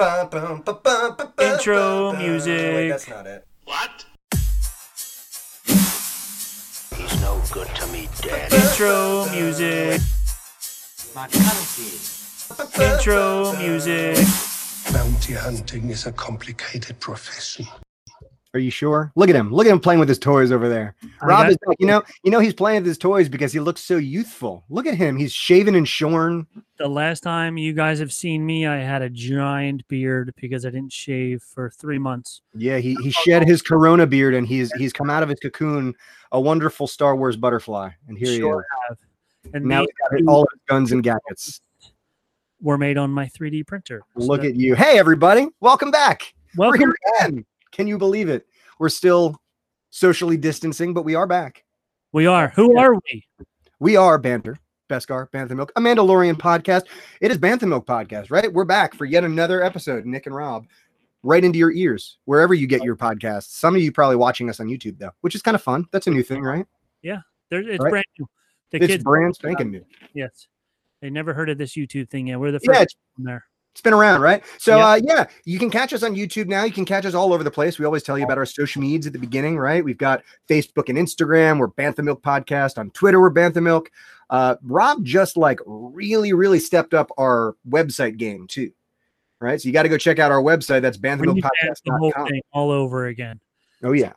Intro music. Wait, that's not it. What? He's no good to me, Dad. Intro music. Intro music. Bounty hunting is a complicated profession. Are you sure? Look at him. Look at him playing with his toys over there. Rob is like, you know, you know he's playing with his toys because he looks so youthful. Look at him. He's shaven and shorn. The last time you guys have seen me, I had a giant beard because I didn't shave for three months. Yeah, he he oh, shed his corona beard and he's he's come out of his cocoon, a wonderful Star Wars butterfly. And here Sure he have. is. And Now he's got all his guns and gadgets. were made on my 3D printer. So Look at you. Hey everybody. Welcome back. Welcome. again. Can you believe it? We're still socially distancing, but we are back. We are. Who are we? We are Banter, Beskar, Bantha Milk, a Mandalorian podcast. It is Bantha Milk podcast, right? We're back for yet another episode, Nick and Rob, right into your ears, wherever you get your podcasts. Some of you probably watching us on YouTube, though, which is kind of fun. That's a new thing, right? Yeah. There, it's Right. brand new. The it's kids, brand spanking new. yes, they never heard of this YouTube thing yet. We're the first one there. It's been around, right? So, Yep. uh, yeah, you can catch us on YouTube now. You can catch us all over the place. We always tell you about our social medias at the beginning, right? We've got Facebook and Instagram. We're Bantha Milk Podcast. On Twitter, we're Bantha Milk. Uh, Rob just like really, really stepped up our website game too. Right. So you got to go check out our website. That's Revamped the whole banthamilkpodcast.com. thing all over again. Oh, yeah.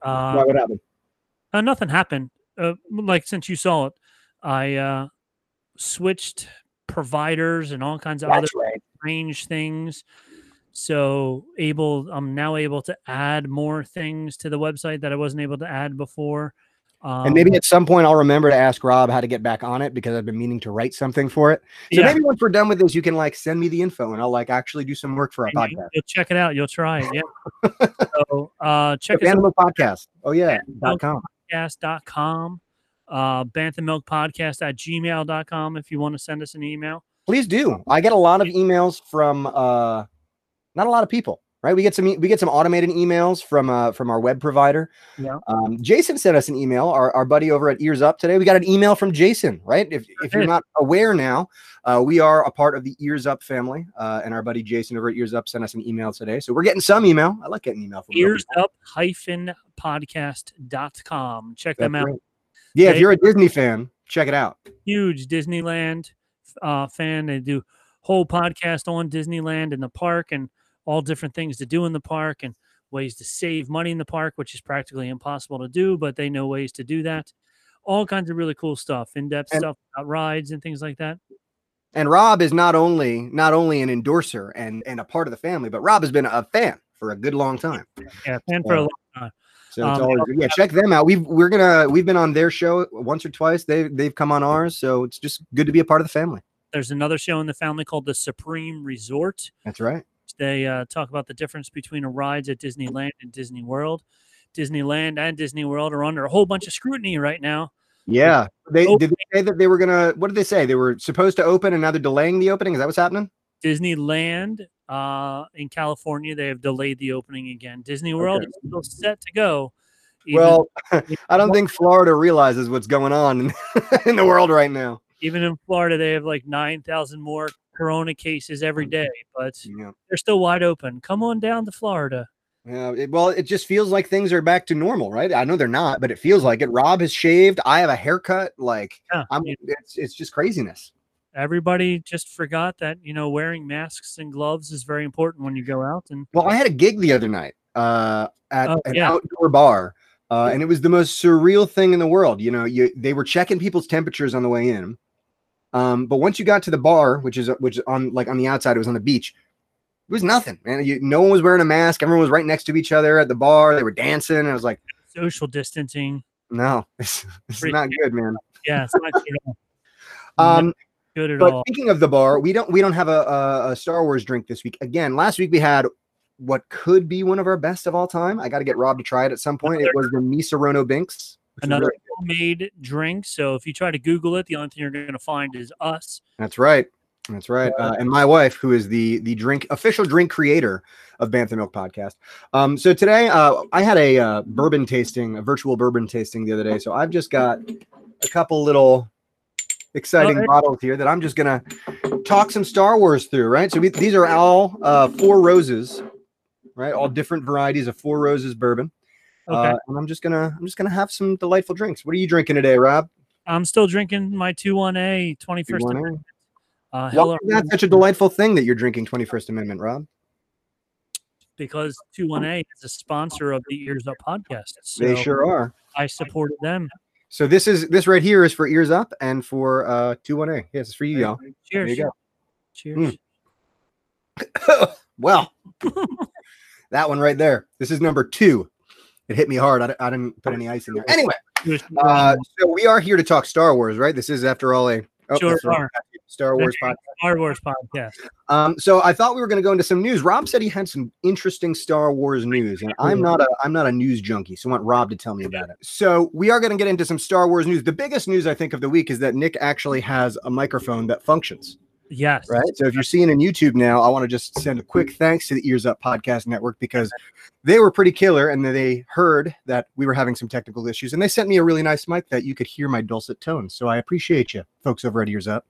Uh, Why, what happened? Uh, nothing happened. Uh, like since you saw it, I uh, switched providers and all kinds of other strange things. So able, I'm now able to add more things to the website that I wasn't able to add before. Um, And maybe at some point I'll remember to ask Rob how to get back on it because I've been meaning to write something for it. So Yeah. maybe once we're done with this, you can like send me the info and I'll like actually do some work for our and podcast. You'll check it out. You'll try it. Yeah. so uh, check us out. Animal Podcast. Oh yeah. Dot com. Podcast.com, uh, Bantha Milk Podcast at gmail.com if you want to send us an email. Please do. I get a lot of emails from uh not a lot of people, right? We get some we get some automated emails from uh from our web provider. Yeah. Um, Jason sent us an email, our, our buddy over at Ears Up today. We got an email from Jason, right? If if you're not aware now, uh, we are a part of the Ears Up family, uh, and our buddy Jason over at Ears Up sent us an email today. So we're getting some email. I like getting email from Ears up hyphen podcast.com. Check them out. right. Yeah, if you're a Disney fan, check it out. Huge Disneyland uh, fan. They do whole podcast on Disneyland and the park and all different things to do in the park and ways to save money in the park, which is practically impossible to do, but they know ways to do that. All kinds of really cool stuff, in-depth And- stuff about rides and things like that. And Rob is not only not only an endorser and and a part of the family, but Rob has been a fan for a good long time. Yeah, fan for a long time. So it's Um, always yeah, check them out. We've we're gonna we've been on their show once or twice. They they've come on ours, so it's just good to be a part of the family. There's another show in the family called The Supreme Resort. That's right. They uh, talk about the difference between the rides at Disneyland and Disney World. Disneyland and Disney World are under a whole bunch of scrutiny right now. Yeah. They did they say that they were gonna what did they say? They were supposed to open and now they're delaying the opening. Is that what's happening? Disneyland uh, in California, they have delayed the opening again. Disney World Okay. is still set to go. Well, I don't think Florida realizes what's going on in, the world right now. even in Florida, they have like 9,000 more corona cases every day, but Yeah. they're still wide open. Come on down to Florida. Yeah, it, well, it just feels like things are back to normal, right? I know they're not, but it feels like it. Rob has shaved. I have a haircut. Like Yeah, I'm, it's it's just craziness. Everybody just forgot that you know wearing masks and gloves is very important when you go out and Well, I had a gig the other night uh, at Oh, an yeah. outdoor bar, uh, and it was the most surreal thing in the world. You know, you they were checking people's temperatures on the way in, um, but once you got to the bar, which is which is on like on the outside, it was on the beach. It was nothing, man. You, no one was wearing a mask. Everyone was right next to each other at the bar. They were dancing. I was like, social distancing. no, it's, Pretty not good, man. Yeah, it's not good. Um, Good at But all. speaking of the bar, we don't we don't have a, a, a Star Wars drink this week. Again, last week we had what could be one of our best of all time. I got to get Rob to try it at some point. It was the Misarono Binks. Another really- homemade drink. So if you try to Google it, the only thing you're going to find is us. That's right. That's right. Uh, and my wife, who is the the drink official drink creator of Bantha Milk Podcast. Um, so today, uh, I had a uh, bourbon tasting, a virtual bourbon tasting the other day. So I've just got a couple little exciting bottles here that I'm just gonna talk some Star Wars through. Right. So we, these are all uh, four roses, right? All different varieties of four roses bourbon. Okay. Uh, and I'm just gonna I'm just gonna have some delightful drinks. What are you drinking today, Rob? I'm still drinking my 21A 21st 21A? Amendment. Uh, Why is that such a delightful thing that you're drinking 21st Amendment, Rob? because 21A is a sponsor of the Ears Up podcast. So They sure are. I supported them. So this is this right here is for ears up and for uh two one A. Yes, it's for you, y'all. Cheers. you go. Cheers. Mm. well, that one right there. This is number two. It hit me hard. I, I didn't put any ice in there. Anyway, uh, so we are here to talk Star Wars, right? This is after all a oh, Sure right. Star Wars podcast. Star Wars podcast. Um, so I thought we were going to go into some news. Rob said he had some interesting Star Wars news, and I'm not a I'm not a news junkie, so I want Rob to tell me about it. So we are going to get into some Star Wars news. The biggest news I think of the week is that Nick actually has a microphone that functions. Yes. Right. So if you're seeing in YouTube now, I want to just send a quick thanks to the Ears Up Podcast Network because they were pretty killer and they heard that we were having some technical issues and they sent me a really nice mic that you could hear my dulcet tones. So I appreciate you, folks over at Ears Up.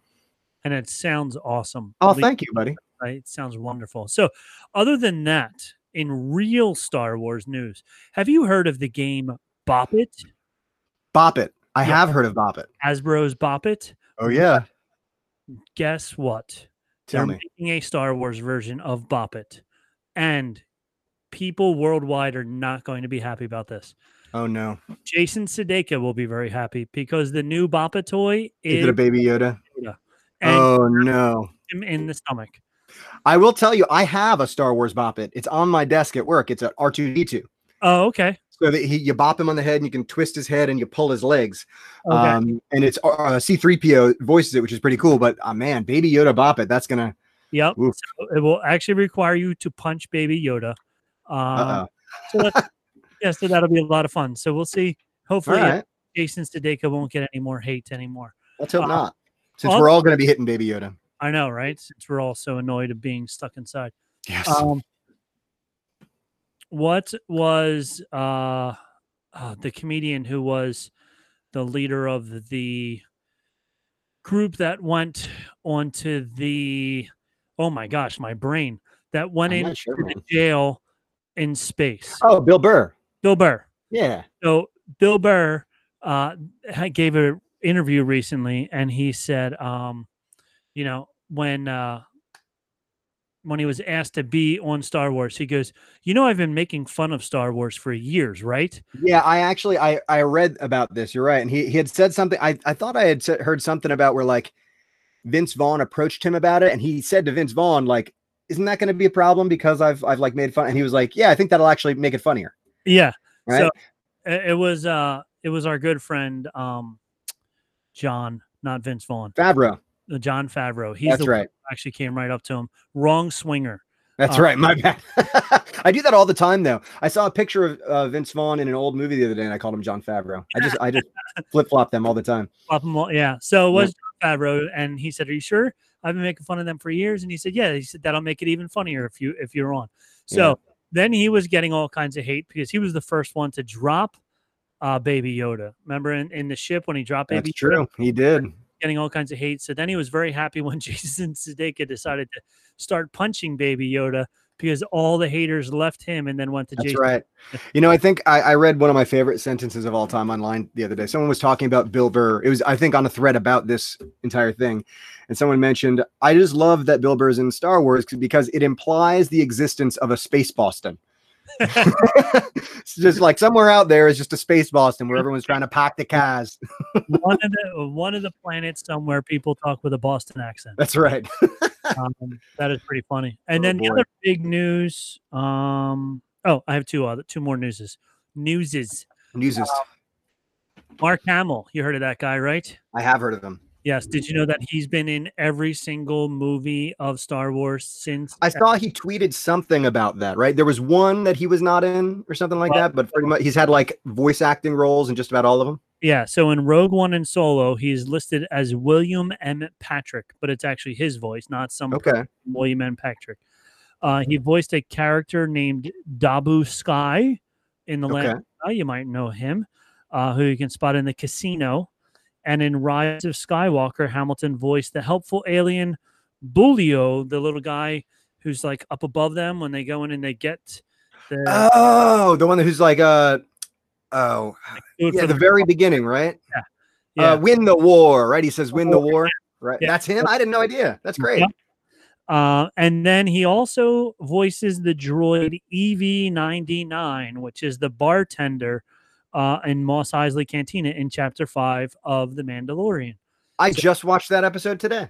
And it sounds awesome. Oh, thank you, buddy. Right? It sounds wonderful. So, other than that, in real Star Wars news, have you heard of the game Bop It? Bop it. I Yeah. have heard of Bop it. Hasbro's Bop It? Oh yeah. Guess what? Tell They're me. making a Star Wars version of Bop It. And people worldwide are not going to be happy about this. Oh no. Jason Sudeikis will be very happy because the new Bop It toy Is is it a baby Yoda? Oh no. him in the stomach. I will tell you, I have a Star Wars Bop it. It's on my desk at work. It's a R2D2. Oh, okay. So that he you bop him on the head and you can twist his head and you pull his legs. Okay. Um, and it's uh, C3PO voices it, which is pretty cool. But uh, man, Baby Yoda Bop It, that's gonna. Yep. So it will actually require you to punch Baby Yoda. Um, Uh so yeah, so that'll be a lot of fun. So we'll see. Hopefully, right, Jason Sudeikis won't get any more hate anymore. let's hope uh, not. Since all- we're all gonna be hitting Baby Yoda. I know, right? Since we're all so annoyed of being stuck inside. Yes. Um, what was uh, uh, the comedian who was the leader of the group that went onto the? Oh my gosh, my brain that went I'm in not sure, to jail in space. oh, Bill Burr. Bill Burr. Yeah. So Bill Burr uh, gave an interview recently, and he said, um, you know, when uh, when he was asked to be on Star Wars, he goes, "You know, I've been making fun of Star Wars for years, right?" Yeah, I actually I I read about this. You're right, and he he had said something. I I thought I had heard something about where like Vince Vaughn approached him about it, and he said to Vince Vaughn like, "Isn't that going to be a problem because I've I've like made fun?" And he was like, "Yeah, I think that'll actually make it funnier." Yeah. Right? So it, it was uh, it was our good friend um, Jon, not Vince Vaughn, Favreau. uh, Jon Favreau. He's That's right. actually came right up to him. Wrong swinger. That's Uh, right. My bad. I do that all the time, though. I saw a picture of uh, Vince Vaughn in an old movie the other day, and I called him Jon Favreau. I just I just flip flop them all the time. All- Yeah. So it was Jon Favreau, and he said, "Are you sure?" I've been making fun of them for years, and he said, "Yeah." He said that'll make it even funnier if you if you're on. So then he was getting all kinds of hate because he was the first one to drop uh, Baby Yoda. Remember in, in the ship when he dropped That's Baby Yoda, true. He did. getting all kinds of hate. So then he was very happy when Jason Sudeikis decided to start punching Baby Yoda because all the haters left him and then went to Jason. That's Jason. right. You know, I think I, I read one of my favorite sentences of all time online the other day. Someone was talking about Bill Burr. It was, I think, on a thread about this entire thing. And someone mentioned, I just love that Bill Burr's in Star Wars because it implies the existence of a space Boston. It's just like somewhere out there is just a space Boston where everyone's trying to pack the cars. one of the one of the planets somewhere people talk with a Boston accent. That's right. Um, that is pretty funny. And Oh, then the other big news. Um, oh, I have two other two more newses. Newses. Newses. Mark Hamill. You heard of that guy, right? I have heard of them. Yes. Did you know that he's been in every single movie of Star Wars since? I saw he tweeted something about that, right? There was one that he was not in or something like Well- that, but pretty much he's had like voice acting roles in just about all of them. Yeah. So in Rogue One and Solo, he's listed as William M. Patrick, but it's actually his voice, not some Okay. William M. Patrick. Uh, he voiced a character named Dobbu Scay in the Okay. Last. You might know him, uh, who you can spot in the casino. And in Rise of Skywalker, Hamilton voiced the helpful alien Boolio, the little guy who's like up above them when they go in and they get the Oh, the one who's like uh oh food yeah, for the very beginning, right? yeah. Uh, win the war, right? He says win the Oh, war. Right. Yeah. That's him. I didn't no idea. That's great. Yep. Uh, and then he also voices the droid EV99, which is the bartender uh, in Mos Eisley Cantina in Chapter 5 of The Mandalorian. I just watched that episode today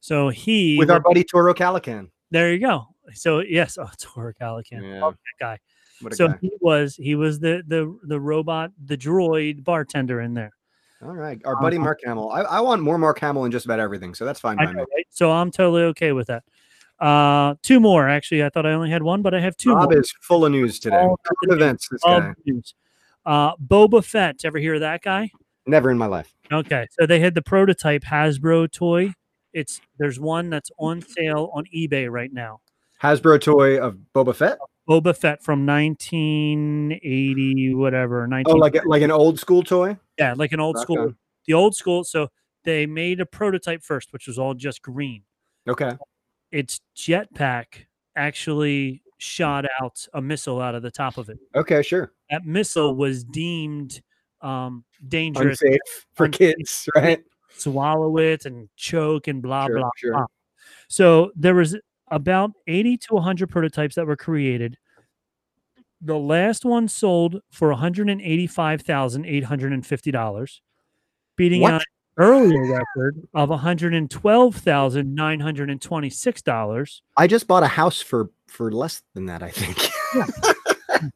So he, with our buddy Toro Calican. there you go. So, yes, oh, Tor Calican. Yeah. That guy. So guy. he was he was the the the robot, the droid bartender in there. All right. Our buddy Uh-huh. Mark Hamill. I, I want more Mark Hamill in just about everything, so that's fine by know, me. right? So I'm totally okay with that. Uh, two more actually. I thought I only had one, but I have two Rob more. is full of news today. All Current events. This guy. news. Uh, Boba Fett. Ever hear of that guy? Never in my life. Okay, so they had the prototype Hasbro toy. It's there's one that's on sale on eBay right now. Hasbro toy of Boba Fett. Boba Fett from 1980, whatever. 19, Oh, like like an old school toy. yeah, like an old Rock school, the old school. So they made a prototype first, which was all just green. Okay. Its jetpack actually shot out a missile out of the top of it. Okay. Sure. That missile was deemed um, dangerous. Unsafe for kids, right? swallow it and choke and blah Sure, blah sure. blah. So there was about 80 to 100 prototypes that were created. The last one sold for $185,850, beating What? out an earlier record of $112,926. I just bought a house for for less than that. I think.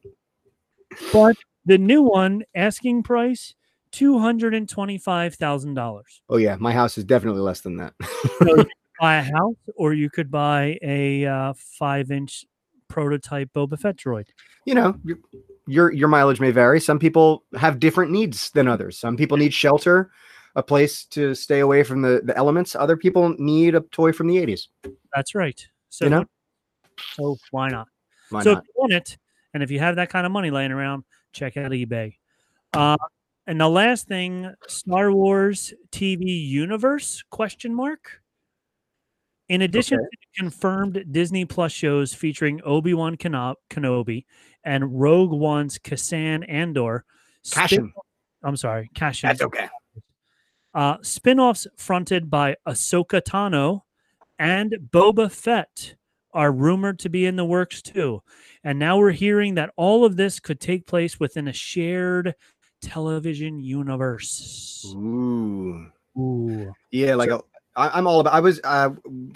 But the new one asking price $225,000. oh yeah, my house is definitely less than that. So you could buy a house or you could buy a uh, five inch prototype Boba Fett droid. you know, your, your your mileage may vary. Some people have different needs than others. Some people need shelter, a place to stay away from the, the elements. Other people need a toy from the 80s. That's right. So, You know? So why not? Why so not? if you want it, and if you have that kind of money laying around, check out eBay. Uh, and the last thing, Star Wars TV universe question mark. In addition Okay. to confirmed Disney Plus shows featuring Obi Wan Kenobi and Rogue One's Kassan Andor, spin- I'm sorry, Cashin. That's okay. Uh, spin-offs fronted by Ahsoka Tano and Boba Fett are rumored to be in the works too. And now we're hearing that all of this could take place within a shared television universe. Ooh. Ooh. Yeah, like I, I'm all about. I was. Uh,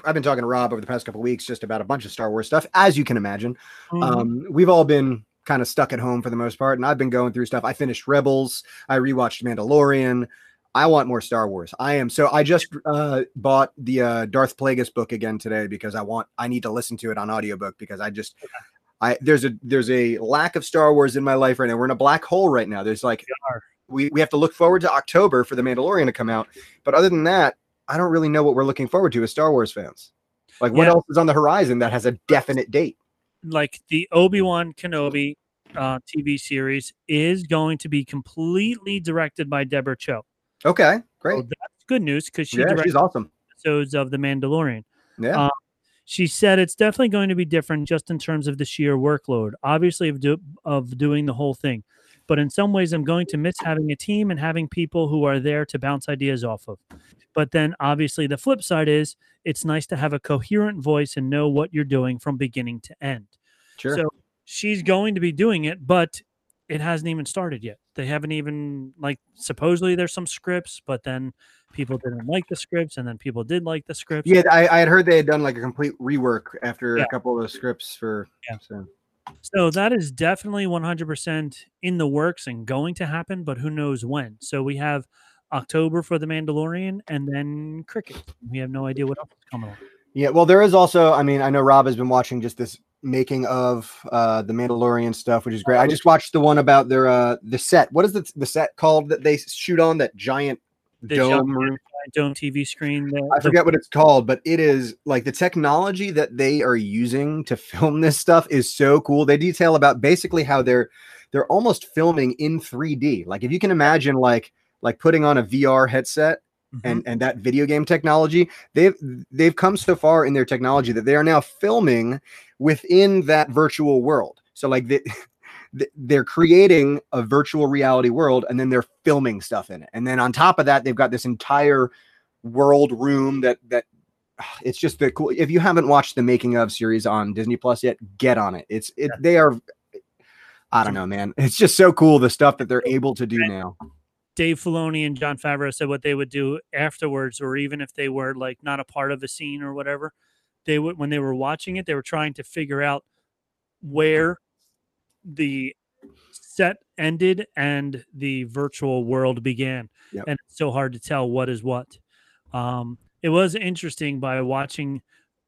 I've been talking to Rob over the past couple weeks just about a bunch of Star Wars stuff, as you can imagine. Mhm. Um, we've all been kind of stuck at home for the most part, and I've been going through stuff. I finished Rebels. I rewatched Mandalorian. I want more Star Wars. I am so. I just uh, bought the uh, Darth Plagueis book again today because I want. I need to listen to it on audiobook because I just. I there's a there's a lack of Star Wars in my life right now. We're in a black hole right now. There's like we we have to look forward to October for the Mandalorian to come out, but other than that, I don't really know what we're looking forward to as Star Wars fans. Like what Yeah. else is on the horizon that has a definite date? like the Obi-Wan Kenobi uh, TV series is going to be completely directed by Deborah Chow. Okay, So great. that's good news because she yeah, she's awesome. episodes of The Mandalorian. Yeah. Uh, she said it's definitely going to be different just in terms of the sheer workload, obviously of do, of doing the whole thing. But in some ways, I'm going to miss having a team and having people who are there to bounce ideas off of. But then, obviously, the flip side is it's nice to have a coherent voice and know what you're doing from beginning to end. sure. So she's going to be doing it, but it hasn't even started yet. They haven't even like supposedly there's some scripts, but then people didn't like the scripts, and then people did like the scripts. yeah, I, I had heard they had done like a complete rework after Yeah. a couple of the scripts for. Yeah. So So that is definitely 100% in the works and going to happen, but who knows when. So we have October for The Mandalorian, and then Cricket. We have no idea what else is coming on. Yeah, well, there is also. I mean, I know Rob has been watching just this making of uh the Mandalorian stuff, which is great. I just watched the one about their uh the set. What is the the set called that they shoot on that giant The dome giant? Dome TV screen. The, I the- forget what it's called, but it is like the technology that they are using to film this stuff is so cool. They detail about basically how they're they're almost filming in 3D. Like if you can imagine like like putting on a VR headset Mhm. and and that video game technology, they've they've come so far in their technology that they are now filming within that virtual world. So like they, they're creating a virtual reality world and then they're filming stuff in it. And then on top of that, they've got this entire world room that that it's just the cool. If you haven't watched the making of series on Disney Plus yet, get on it. It's it they are I don't know, man. It's just so cool the stuff that they're able to do now. Dave Filoni and Jon Favreau said what they would do afterwards, or even if they were like not a part of a scene or whatever, they would when they were watching it, they were trying to figure out where the set ended and the virtual world began. Yep. And it's so hard to tell what is what. Um, it was interesting by watching.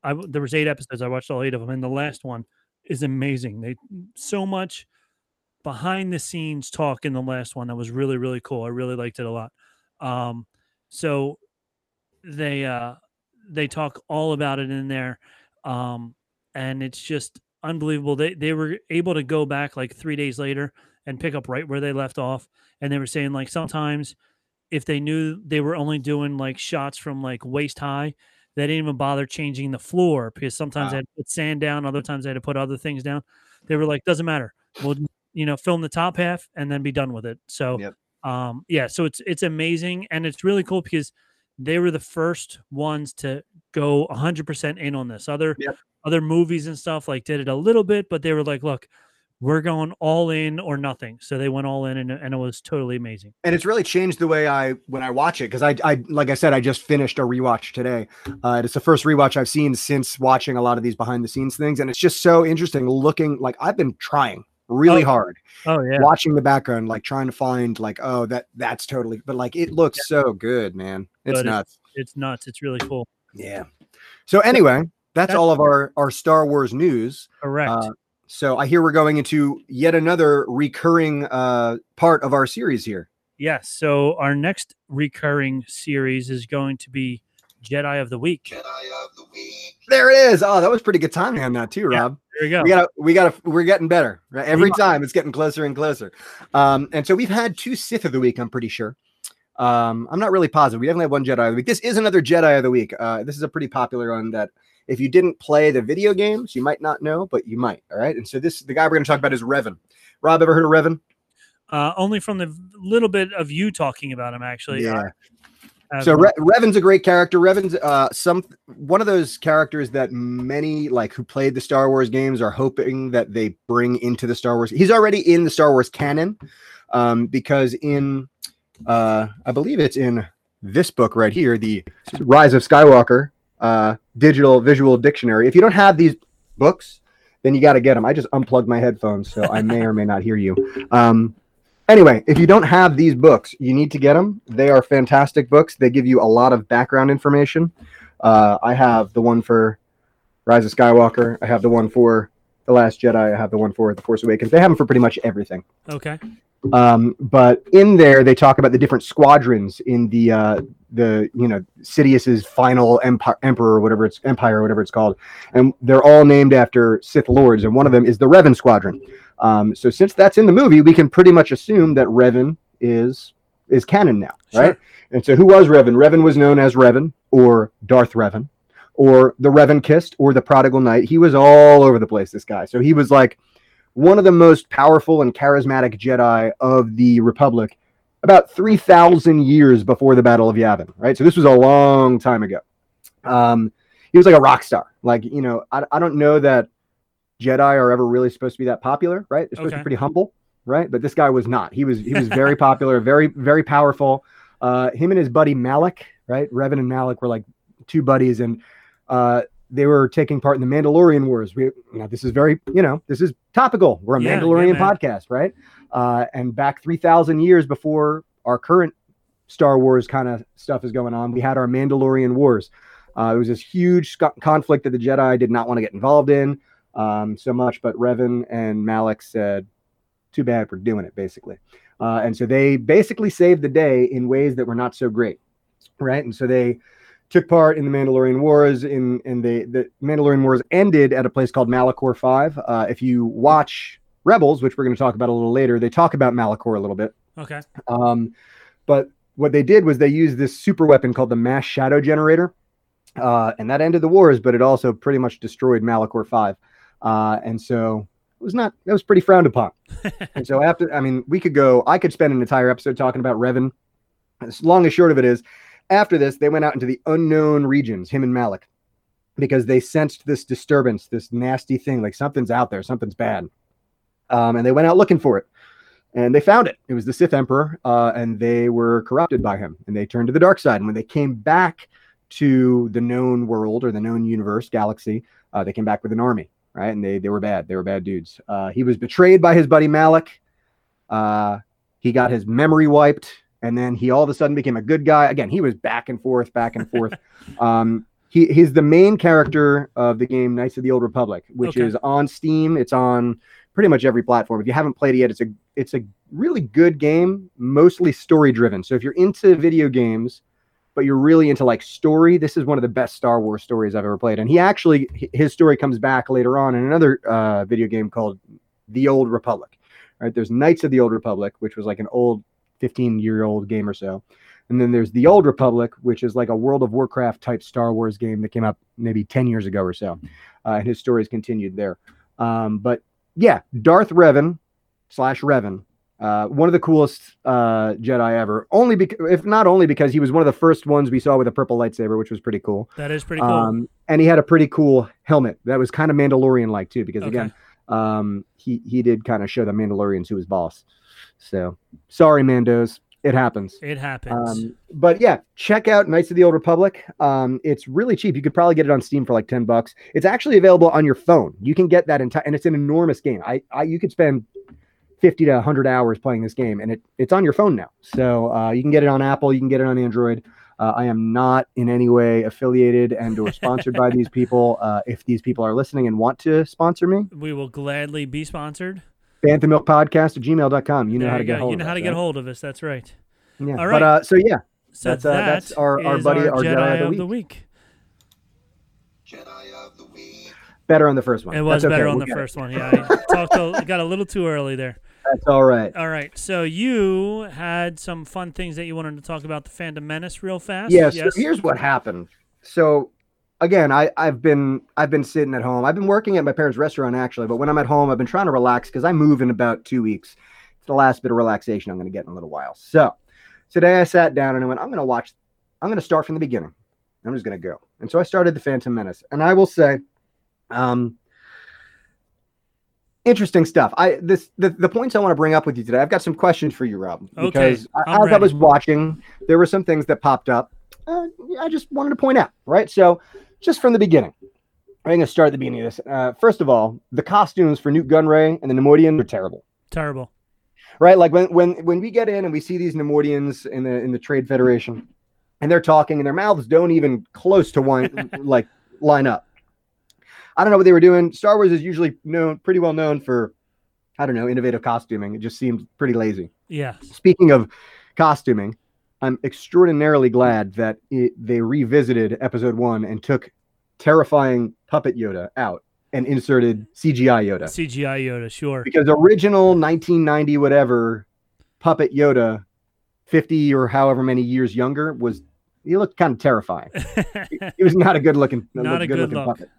I there was eight episodes. I watched all eight of them, and the last one is amazing. They so much behind the scenes talk in the last one that was really really cool. I really liked it a lot. Um, so they uh they talk all about it in there, um, and it's just unbelievable. They they were able to go back like three days later and pick up right where they left off, and they were saying like sometimes if they knew they were only doing like shots from like waist high, they didn't even bother changing the floor because sometimes they had to put sand down, other times they had to put other things down. They were like, doesn't matter. We'll you know film the top half and then be done with it. So Yep. um yeah, so it's it's amazing and it's really cool because they were the first ones to go 100% in on this. Other Yep. other movies and stuff like did it a little bit, but they were like, look, we're going all in or nothing. So they went all in and, and it was totally amazing. and it's really changed the way I when I watch it because I I like I said I just finished a rewatch today. Uh, it's the first rewatch I've seen since watching a lot of these behind the scenes things, and it's just so interesting looking. Like I've been trying really Oh, hard, Oh yeah. watching the background, like trying to find like oh that that's totally, but like it looks so good, man. It's But nuts. It's nuts. It's really cool. Yeah. So anyway, that's That's- all of our our Star Wars news. Correct. Uh, so I hear we're going into yet another recurring uh, part of our series here. yes. So our next recurring series is going to be Jedi of the Week. There it is. Oh, that was pretty good timing on that too, Yeah. Rob. There we go. We gotta, we gotta, we're getting better. Right? Every are. time it's getting closer and closer. Um, and so we've had two Sith of the week. I'm pretty sure. Um, I'm not really positive. We definitely have one Jedi of the week. This is another Jedi of the week. Uh, this is a pretty popular one that if you didn't play the video games, you might not know, but you might. All right. And so this, the guy we're going to talk about is Revan. Rob, ever heard of Revan? Uh, only from the little bit of you talking about him, actually. Yeah. have So Re- Revan's a great character. Revan's uh some one of those characters that many like who played the Star Wars games are hoping that they bring into the Star Wars. He's already in the Star Wars canon, um, because in uh I believe it's in this book right here, the Rise of Skywalker uh digital visual dictionary. If you don't have these books, then you got to get them. I just unplugged my headphones, so I may or may not hear you. Um, anyway, if you don't have these books, you need to get them. They are fantastic books. They give you a lot of background information. Uh, I have the one for Rise of Skywalker. I have the one for The Last Jedi. I have the one for The Force Awakens. They have them for pretty much everything. okay. Um, but in there, they talk about the different squadrons in the uh, the you know Sidious's final empire, emperor, or whatever it's empire, or whatever it's called, and they're all named after Sith lords, and one of them is the Revan Squadron. Um, so since that's in the movie, we can pretty much assume that Revan is is canon now, right? And so who was Revan? Revan was known as Revan or Darth Revan or the Revanchist or the Prodigal Knight. He was all over the place, this guy. So he was like one of the most powerful and charismatic Jedi of the Republic about 3,000 years before the Battle of Yavin, right? So this was a long time ago. Um, he was like a rock star. Like, you know, I, I don't know that Jedi are ever really supposed to be that popular, right? They're supposed to be pretty humble, right? But this guy was not. He was he was very popular, very very powerful. Uh, him and his buddy Malak, right? Revan and Malak were like two buddies, and uh, they were taking part in the Mandalorian Wars. We, you know, this is very, you know, this is topical. We're a Yeah, yeah, Mandalorian man. podcast, right? Uh, and back three thousand years before our current Star Wars kind of stuff is going on. We had our Mandalorian Wars. Uh, it was this huge sc- conflict that the Jedi did not want to get involved in um, so much, but Revan and Malak said, "Too bad, we're doing it." Basically, uh, and so they basically saved the day in ways that were not so great, right? And so they took part in the Mandalorian Wars. In and the the Mandalorian Wars ended at a place called Malachor Five. Uh, if you watch Rebels, which we're going to talk about a little later, they talk about Malachor a little bit. Okay. Um, but what they did was they used this super weapon called the Mass Shadow Generator, uh, and that ended the wars. But it also pretty much destroyed Malachor Five, uh, and so it was not. That was pretty frowned upon. and so after, I mean, we could go. I could spend an entire episode talking about Revan. As long and short of it is, after this, they went out into the unknown regions. Him and Malak, because they sensed this disturbance, this nasty thing, like something's out there, something's bad, um, and they went out looking for it and they found it. It was the Sith Emperor, uh, and they were corrupted by him, and they turned to the dark side. And when they came back to the known world or the known universe, galaxy, uh, they came back with an army, right? And they they were bad. They were bad dudes. Uh, he was betrayed by his buddy Malak. Uh, he got his memory wiped, and then he all of a sudden became a good guy. Again, he was back and forth, back and forth. um, he he's the main character of the game Knights of the Old Republic, which Okay. is on Steam. It's on pretty much every platform. If you haven't played it yet, it's a it's a really good game, mostly story driven. So if you're into video games, but you're really into like story, this is one of the best Star Wars stories I've ever played. And he actually his story comes back later on in another uh, video game called The Old Republic. Right? There's Knights of the Old Republic, which was like an old 15 year old game or so. And then there's The Old Republic, which is like a World of Warcraft type Star Wars game that came out maybe 10 years ago or so. Uh, and his story is continued there. Um, but yeah, Darth Revan slash Revan, uh, one of the coolest uh, Jedi ever. Only because, if not only because he was one of the first ones we saw with a purple lightsaber, which was pretty cool. That is pretty cool. Um, and he had a pretty cool helmet that was kind of Mandalorian like too, because Okay. again, um, he he did kind of show the Mandalorians who was boss. So sorry, Mandos, it happens. it happens. Um, but yeah, check out Knights of the Old Republic. Um, it's really cheap. You could probably get it on Steam for like ten bucks. It's actually available on your phone. You can get that entire, and it's an enormous game. I, I you could spend fifty to hundred hours playing this game, and it it's on your phone now. So uh, you can get it on Apple. You can get it on Android. Uh, I am not in any way affiliated and or sponsored by these people. Uh, if these people are listening and want to sponsor me, we will gladly be sponsored. bantamilkpodcast at gmail.com. You know There how to you get go. hold You of know us, how to get right? hold of us. That's right. Yeah. All right. But uh, so yeah, So That's, uh, that's that our- our is buddy, our Jedi of the week. better on the first one. It was That's okay, better on we'll the get it. first one. Yeah, I talked a, got a little too early there. That's all right. All right, so you had some fun things that you wanted to talk about the Phantom Menace real fast. Yeah. So Yes. here's what happened. So again, I I've been I've been sitting at home. I've been working at my parents' restaurant actually, but when I'm at home, I've been trying to relax because I move in about two weeks. It's the last bit of relaxation I'm going to get in a little while. So today I sat down and I went, I'm going to watch. I'm going to start from the beginning. I'm just going to go. And so I started the Phantom Menace, and I will say, um, interesting stuff. I this the, the points I want to bring up with you today. I've got some questions for you, Rob. Okay, Because I- I'm as I was watching, there were some things that popped up. Uh, I just wanted to point out, right? So, just from the beginning, I'm going to start at the beginning of this. Uh, first of all, the costumes for Nute Gunray and the Neimoidian are terrible Terrible. right? Like when when when we get in and we see these Neimoidians in the in the Trade Federation, and they're talking, and their mouths don't even close to one like line up. I don't know what they were doing. Star Wars is usually known pretty well known for, I don't know, innovative costuming. It just seemed pretty lazy. Yeah. Speaking of costuming, I'm extraordinarily glad that it, they revisited Episode One and took terrifying puppet Yoda out and inserted CGI Yoda CGI Yoda, sure. because original 1990 whatever puppet Yoda, 50 or however many years younger, was he looked kind of terrifying. he was not a good looking, Not a good looking look. puppet.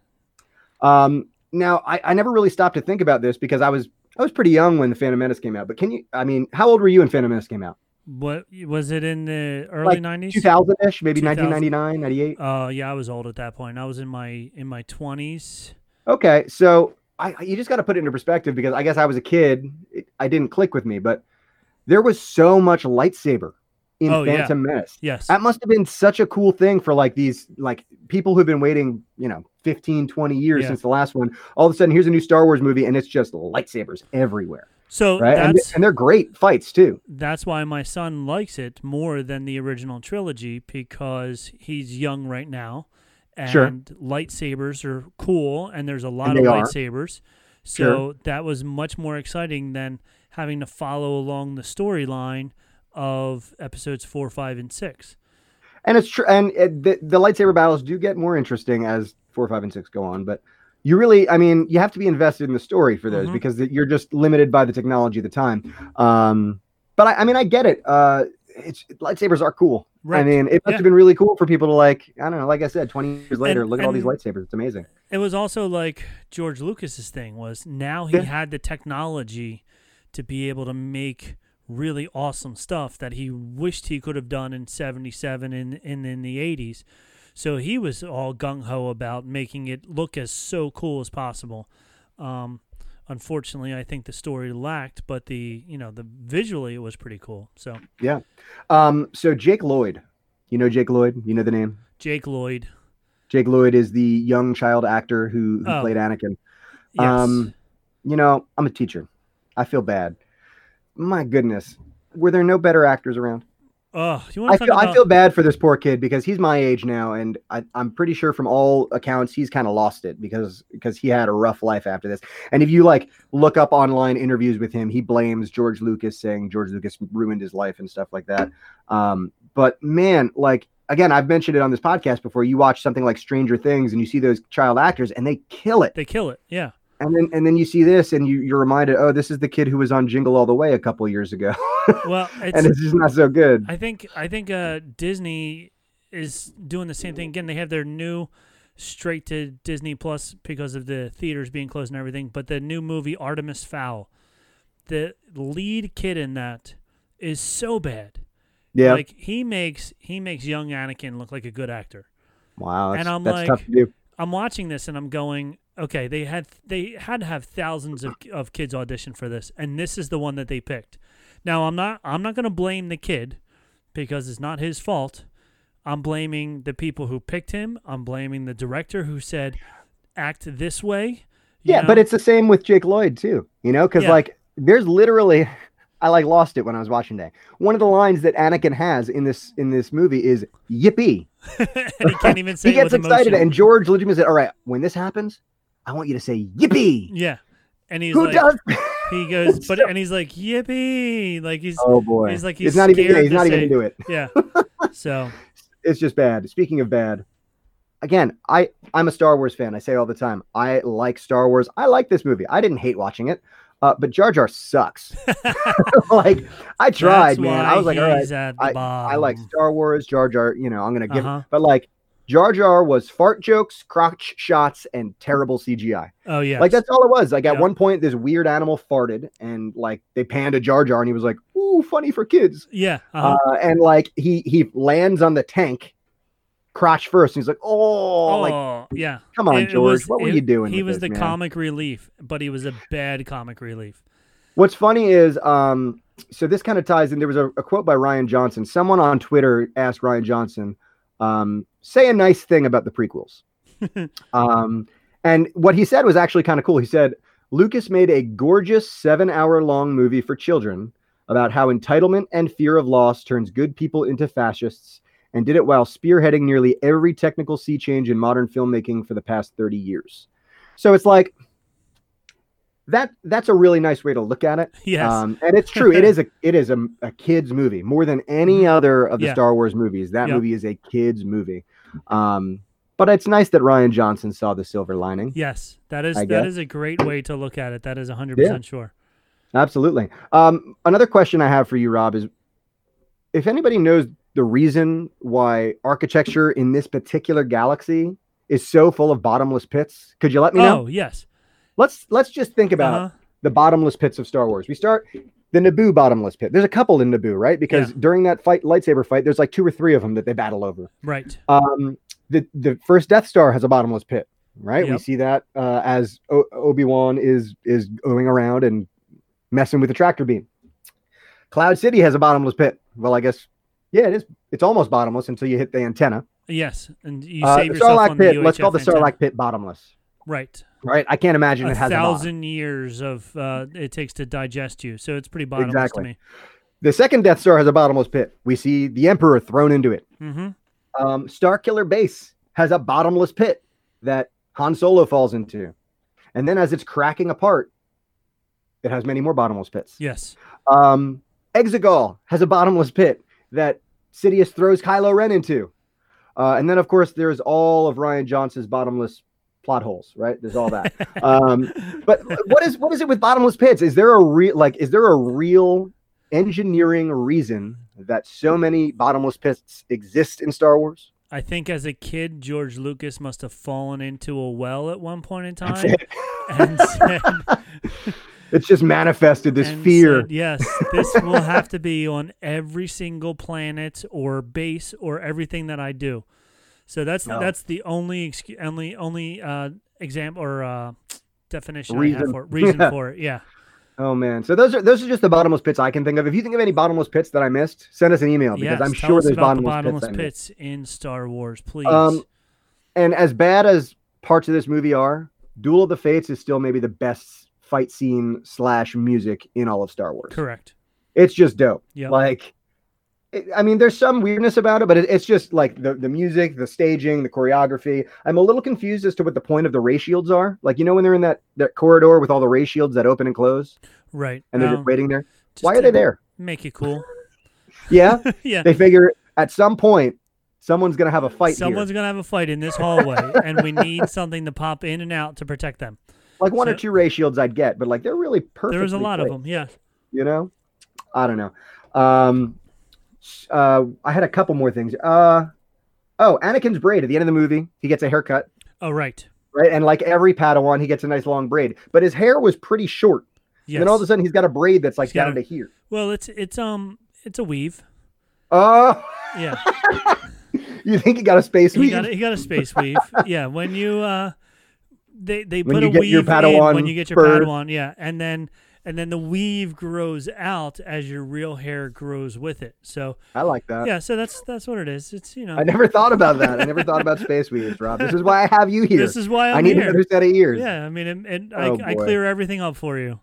Um, now I, I never really stopped to think about this because I was I was pretty young when the Phantom Menace came out. But can you? I mean, how old were you when Phantom Menace came out? what was it in the early nineties? 2000 ish, maybe 2000. 1999, 98. Uh, yeah, I was old at that point. I was in my in my twenties. Okay, so I I- you just got to put it into perspective because I guess I was a kid. It, I didn't click with me, but there was so much lightsaber in Oh, yeah. Phantom Menace. Yes. That must have been such a cool thing for like these like people who've been waiting, you know, 15, 20 years Yeah. since the last one. All of a sudden, here's a new Star Wars movie, and it's just lightsabers everywhere. So right? And, and they're great fights too. that's why my son likes it more than the original trilogy because he's young right now, and Sure. lightsabers are cool, and there's a lot of they are. lightsabers. So Sure. that was much more exciting than having to follow along the storyline of episodes four, five, and six. And it's true. And it, the, the lightsaber battles do get more interesting as four, five, and six go on. But you really, I mean, you have to be invested in the story for those Mhm. because you're just limited by the technology at the time. Um, but I, I mean, I get it. Uh, it's lightsabers are cool. I mean, it must Yeah. have been really cool for people to like. I don't know. Like I said, 20 years later, And- look at all these lightsabers. It's amazing. It was also like George Lucas's thing was now he Yeah. had the technology to be able to make really awesome stuff that he wished he could have done in 77 and, and in the 80s. So he was all gung ho about making it look as so cool as possible. Um, unfortunately, I think the story lacked, but the you know the visually it was pretty cool. So Yeah. Um, so Jake Lloyd, you know Jake Lloyd. You know the name. Jake Lloyd, Jake Lloyd is the young child actor who, who Oh. played Anakin. yes, Um, you know, I'm a teacher. I feel bad. My goodness, were there no better actors around? oh, you want I feel, about? I feel bad for this poor kid because he's my age now, and I, I'm pretty sure from all accounts he's kind of lost it because because he had a rough life after this. And if you like look up online interviews with him, he blames George Lucas, saying George Lucas ruined his life and stuff like that. Um, but man, like again, I've mentioned it on this podcast before. You watch something like Stranger Things, and you see those child actors, and they kill it. they kill it. Yeah. And then and then you see this, and you you're reminded, oh, this is the kid who was on Jingle All the Way a couple years ago, Well, it's, and it's just not so good. I think I think uh, Disney is doing the same thing again. They have their new straight to Disney Plus because of the theaters being closed and everything. But the new movie Artemis Fowl, the lead kid in that is so bad. Yeah. Like he makes he makes young Anakin look like a good actor. wow. That's, and I'm like- tough to do. I'm watching this and I'm going, okay, they had they had to have thousands of, of kids audition for this, and this is the one that they picked. Now I'm not I'm not gonna blame the kid because it's not his fault. I'm blaming the people who picked him. I'm blaming the director who said act this way. Yeah, but it's the same with Jake Lloyd too. You know, because Yeah. like there's literally, I like lost it when I was watching that. One of the lines that Anakin has in this in this movie is "Yippee!" he can't even say he gets excited, emotion. and George legitimately said, "All right, when this happens, I want you to say Yippee!" yeah, and he's Who like, does? he goes, but and he's like yippee, like he's oh boy, he's like he's it's not even. Yeah, he's not even say- into it. yeah. So It's just bad. Speaking of bad, again, I I'm a Star Wars fan. I say all the time. I like Star Wars. I like this movie. I didn't hate watching it. Uh, but Jar Jar sucks. like I tried, that's man. I was like, all right, he's at the I. I like Star Wars, Jar Jar. You know, I'm gonna give, Uh-huh. but like Jar Jar was fart jokes, crotch shots, and terrible CGI. Oh yeah, Like that's all it was. Like at Yeah. one point, this weird animal farted, and like they panned to Jar Jar, and he was like, "Ooh, funny for kids." Yeah, uh-huh. Uh, and like he he lands on the tank, crotch first, and he's like, "Oh, like oh yeah. come on, It- it George, was- what were it- you doing?" He was this, the man?" comic relief, but he was a bad comic relief. What's funny is, um, so this kind of ties in. There was a, a quote by Rian Johnson. Someone on Twitter asked Rian Johnson, um, "Say a nice thing about the prequels." um, and what he said was actually kind of cool. He said, "Lucas made a gorgeous seven-hour-long movie for children about how entitlement and fear of loss turns good people into fascists, and did it while spearheading nearly every technical sea change in modern filmmaking for the past thirty years." So it's like that. That's a really nice way to look at it. Yes. Um, and it's true. It is a it is a, a kids movie more than any other of the Mm-hmm. Yeah. Star Wars movies. That Yeah. movie is a kids movie. Um, but it's nice that Rian Johnson saw the silver lining. yes, that is I that guess. is a great way to look at it. That is hundred percent sure. Absolutely. Um, another question I have for you, Rob, is if anybody knows the reason why architecture in this particular galaxy is so full of bottomless pits, could you let me know? Oh yes. Let's let's just think about Uh-huh. the bottomless pits of Star Wars. We start the Naboo bottomless pit. There's a couple in Naboo, right? Because Yeah. during that fight, lightsaber fight, there's like two or three of them that they battle over. Right. Um, the the first Death Star has a bottomless pit, right? We see that uh, as o- Obi Wan is is going around and messing with the tractor beam. Cloud City has a bottomless pit. Well, I guess yeah, it is. It's almost bottomless until you hit the antenna. Yes, and you Uh, save the yourself Sarlacc on the pit. Let's call the UHF antenna. Sarlacc pit bottomless. Right. right? I can't imagine a it has a thousand years of uh, it takes to digest you. So it's pretty bottomless Exactly. to me. The second Death Star has a bottomless pit. We see the Emperor thrown into it. hmm Um, Star Killer Base has a bottomless pit that Han Solo falls into. And then as it's cracking apart, it has many more bottomless pits. Yes. Um, Exegol has a bottomless pit that Sidious throws Kylo Ren into. Uh, and then, of course, there's all of Rian Johnson's bottomless plot holes, right? There's all that. um, but what is what is it with bottomless pits? Is there a real like is there a real engineering reason that so many bottomless pits exist in Star Wars? I think as a kid, George Lucas must have fallen into a well at one point in time it. and said, It's just manifested this fear. said, yes, this will have to be on every single planet or base or everything that I do. So that's No. that's the only excu- only only uh, example or uh, definition I Reason. have for it. reason Yeah. for it. Yeah. Oh man, so those are those are just the bottomless pits I can think of. If you think of any bottomless pits that I missed, send us an email because yes. I'm sure there's about the bottomless, bottomless pits. Pits in Star Wars, please. Um, and as bad as parts of this movie are, Duel of the Fates is still maybe the best fight scene slash music in all of Star Wars. Correct. It's just dope. Yeah. Like, it, I mean, there's some weirdness about it, but it, it's just like the the music, the staging, the choreography. I'm a little confused as to what the point of the ray shields are. Like, you know, when they're in that that corridor with all the ray shields that open and close, Right. and they're Um, just waiting there. just Why are they there? Make it cool. Yeah, yeah. they figure at some point someone's gonna have a fight. Someone's gonna have a fight in this hallway, and we need something to pop in and out to protect them. like one or two ray shields I'd get, but like they're really perfect. There's a lot of them. Yeah. You know, I don't know. Um, uh, I had a couple more things. Uh, oh, Anakin's braid at the end of the movie, he gets a haircut, Oh, right. right? And like every Padawan, he gets a nice long braid, but his hair was pretty short. Yes. And then all of a sudden, he's got a braid that's like He's down a- to here. well, it's it's um it's a weave. Oh, Yeah. you think he got a space he weave? got a, he got a space weave. Yeah. When you uh, they they When put a weave in when you get your bird. Padawan. Yeah, and then and then the weave grows out as your real hair grows with it. So I like that. yeah, so that's that's what it is. It's you know. I never thought about that. I never thought about space weaves, Rob. This is why I have you here. This is why I'm I need here. another set of ears. Yeah, I mean, and, and Oh, I, I clear everything up for you.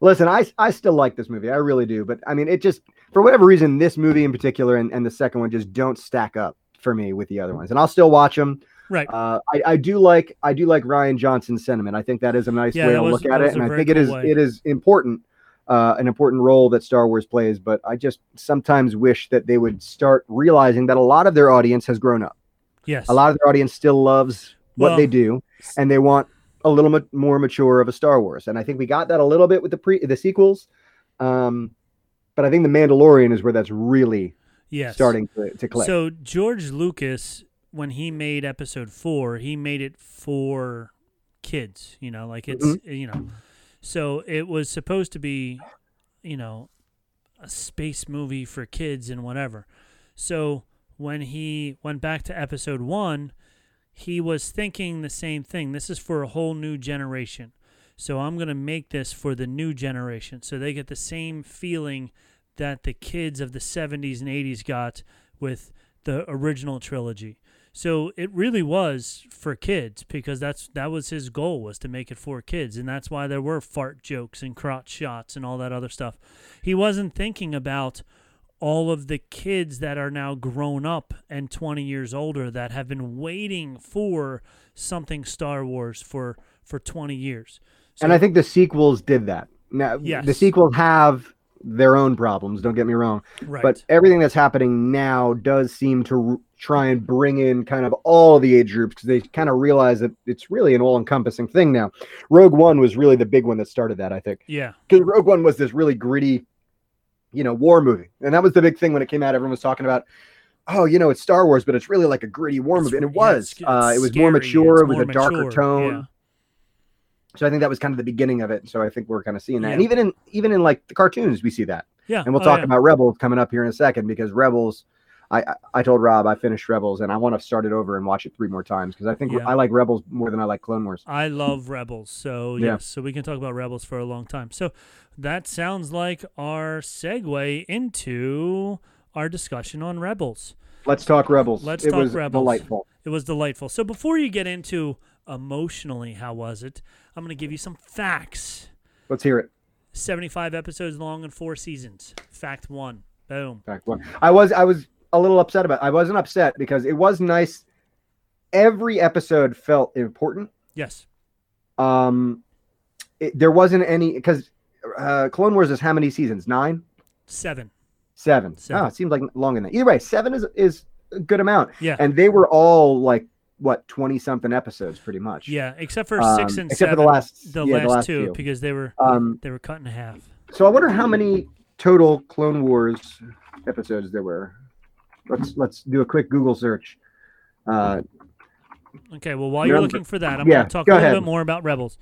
Listen, I I still like this movie. I really do. But I mean, it just for whatever reason, this movie in particular and, and the second one just don't stack up for me with the other ones. And I'll still watch them. Right. Uh, I, I do like I do like Rian Johnson's sentiment. I think that is a nice Yeah, way to was- look at it, and I think it cool is way. it is important, uh, an important role that Star Wars plays. But I just sometimes wish that they would start realizing that a lot of their audience has grown up. Yes. A lot of their audience still loves what Well, they do, and they want a little bit more mature of a Star Wars. And I think we got that a little bit with the pre the sequels. Um, but I think the Mandalorian is where that's really yes. starting to, to click. So George Lucas, when he made Episode Four, he made it for kids. You know, like it's Mm-hmm. you know, so it was supposed to be, you know, a space movie for kids and whatever. So when he went back to Episode One, he was thinking the same thing. This is for a whole new generation. So I'm going to make this for the new generation so they get the same feeling that the kids of the 70s and 80s got with the original trilogy. So it really was for kids because that's that was his goal was to make it for kids and that's why there were fart jokes and crotch shots and all that other stuff. He wasn't thinking about all of the kids that are now grown up and 20 years older that have been waiting for something Star Wars for for 20 years. So, and I think the sequels did that. Now, the sequels have their own problems. Don't get me wrong, right. but everything that's happening now does seem to r- try and bring in kind of all the age groups because they kind of realize that it's really an all-encompassing thing now. Rogue One was really the big one that started that, I think. yeah. because Rogue One was this really gritty, you know, war movie, and that was the big thing when it came out. Everyone was talking about, oh, you know, it's Star Wars, but it's really like a gritty war It's- movie, and it was. it's- uh, it was more mature. it's It was a darker mature, tone. yeah. So I think that was kind of the beginning of it. So I think we're kind of seeing that, and even in even in like the cartoons, we see that. Yeah. And we'll oh, talk yeah. about Rebels coming up here in a second because Rebels. I, I- told Rob I finished Rebels and I want to start it over and watch it three more times because I think Yeah. I like Rebels more than I like Clone Wars. I love Rebels. So Yeah. so we can talk about Rebels for a long time. So that sounds like our segue into our discussion on Rebels. Let's talk Rebels. Let's it talk was Rebels. delightful. It was delightful. So before you get into Emotionally, how was it? I'm going to give you some facts. Let's hear it. 75 episodes long and four seasons. Fact one. Boom. Fact one. I was I was a little upset about. I wasn't upset because it was nice. Every episode felt important. Yes. Um, it, there wasn't any because uh, Clone Wars is how many seasons? Nine, Seven. seven. Seven. Oh, it seems like longer than that. Either way, seven is is a good amount. Yeah. and they were all like what twenty something episodes, pretty much. Yeah, except for Um, six and except for the last- the yeah, last, the last two because they were Um, they were cut in half. So I wonder how many total Clone Wars episodes there were. Let's let's do a quick Google search. Uh, Okay, well while You're you're looking for that, I'm yeah, going to talk go a little ahead. bit more about Rebels.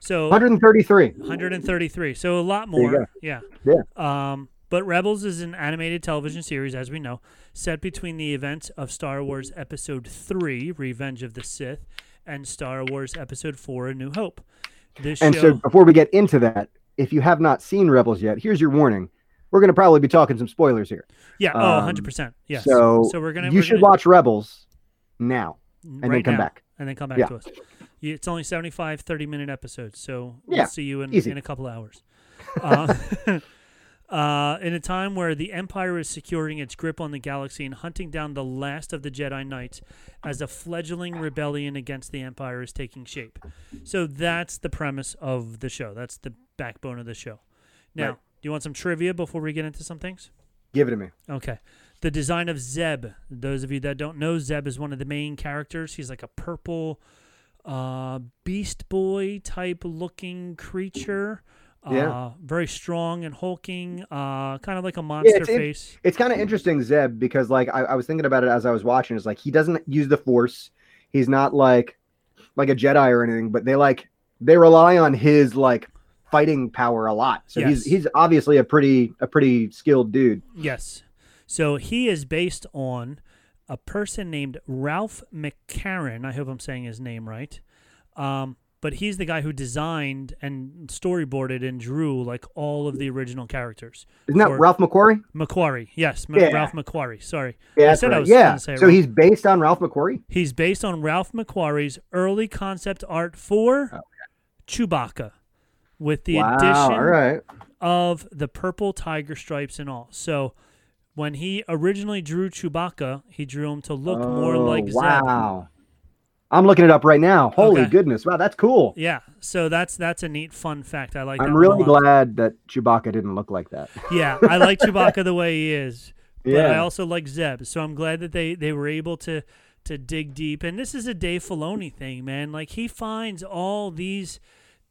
So 133. 133. So a lot more. Yeah. Yeah. Um, but Rebels is an animated television series, as we know, set between the events of Star Wars Episode 3, Revenge of the Sith, and Star Wars Episode 4, A New Hope. This And show. so before we get into that, if you have not seen Rebels yet, here's your warning. We're going to probably be talking some spoilers here. yeah, oh, um, 100%. Yes. So, so we're gonna you we're should gonna, watch Rebels now and then come now, back. And then come back Yeah. to us. It's only 75, 30 minute episodes. So we'll Yeah, see you in, in a couple hours. Uh, uh, in a time where the Empire is securing its grip on the galaxy and hunting down the last of the Jedi Knights as a fledgling rebellion against the Empire is taking shape. So that's the premise of the show. That's the backbone of the show. Now, Right. do you want some trivia before we get into some things? Give it to me. Okay. The design of Zeb. Those of you that don't know, Zeb is one of the main characters. He's like a purple uh, Beast Boy type looking creature. Yeah. Uh, very strong and hulking, uh, kind of like a Yeah, monster it's, face. it's kind of interesting, Zeb, because like I, I was thinking about it as I was watching. It's like he doesn't use the Force. He's not like like a Jedi or anything, but they like they rely on his like fighting power a lot. So he's he's obviously a pretty a pretty skilled dude. Yes. So he is based on a person named Ralph McCarran. I hope I'm saying his name right. Um, but he's the guy who designed and storyboarded and drew like all of the original characters. Isn't that Ralph McQuarrie? McQuarrie, yes, Yeah. Ralph McQuarrie. Sorry, Yeah, I said I was yeah. say So wrong. he's based on Ralph McQuarrie. He's based on Ralph McQuarrie's early concept art for oh, Chewbacca, with the wow. addition right. of the purple tiger stripes and all. So when he originally drew Chewbacca, he drew him to look more Oh, like Zeb. I'm looking it up right now. Holy Okay. goodness! Wow, that's cool. Yeah, so that's that's a neat fun fact. I like. I'm really glad that Chewbacca didn't look like that. Yeah, I like Chewbacca the way he is, but I also like Zeb. So I'm glad that they they were able to to dig deep. And this is a Dave Filoni thing, man. Like he finds all these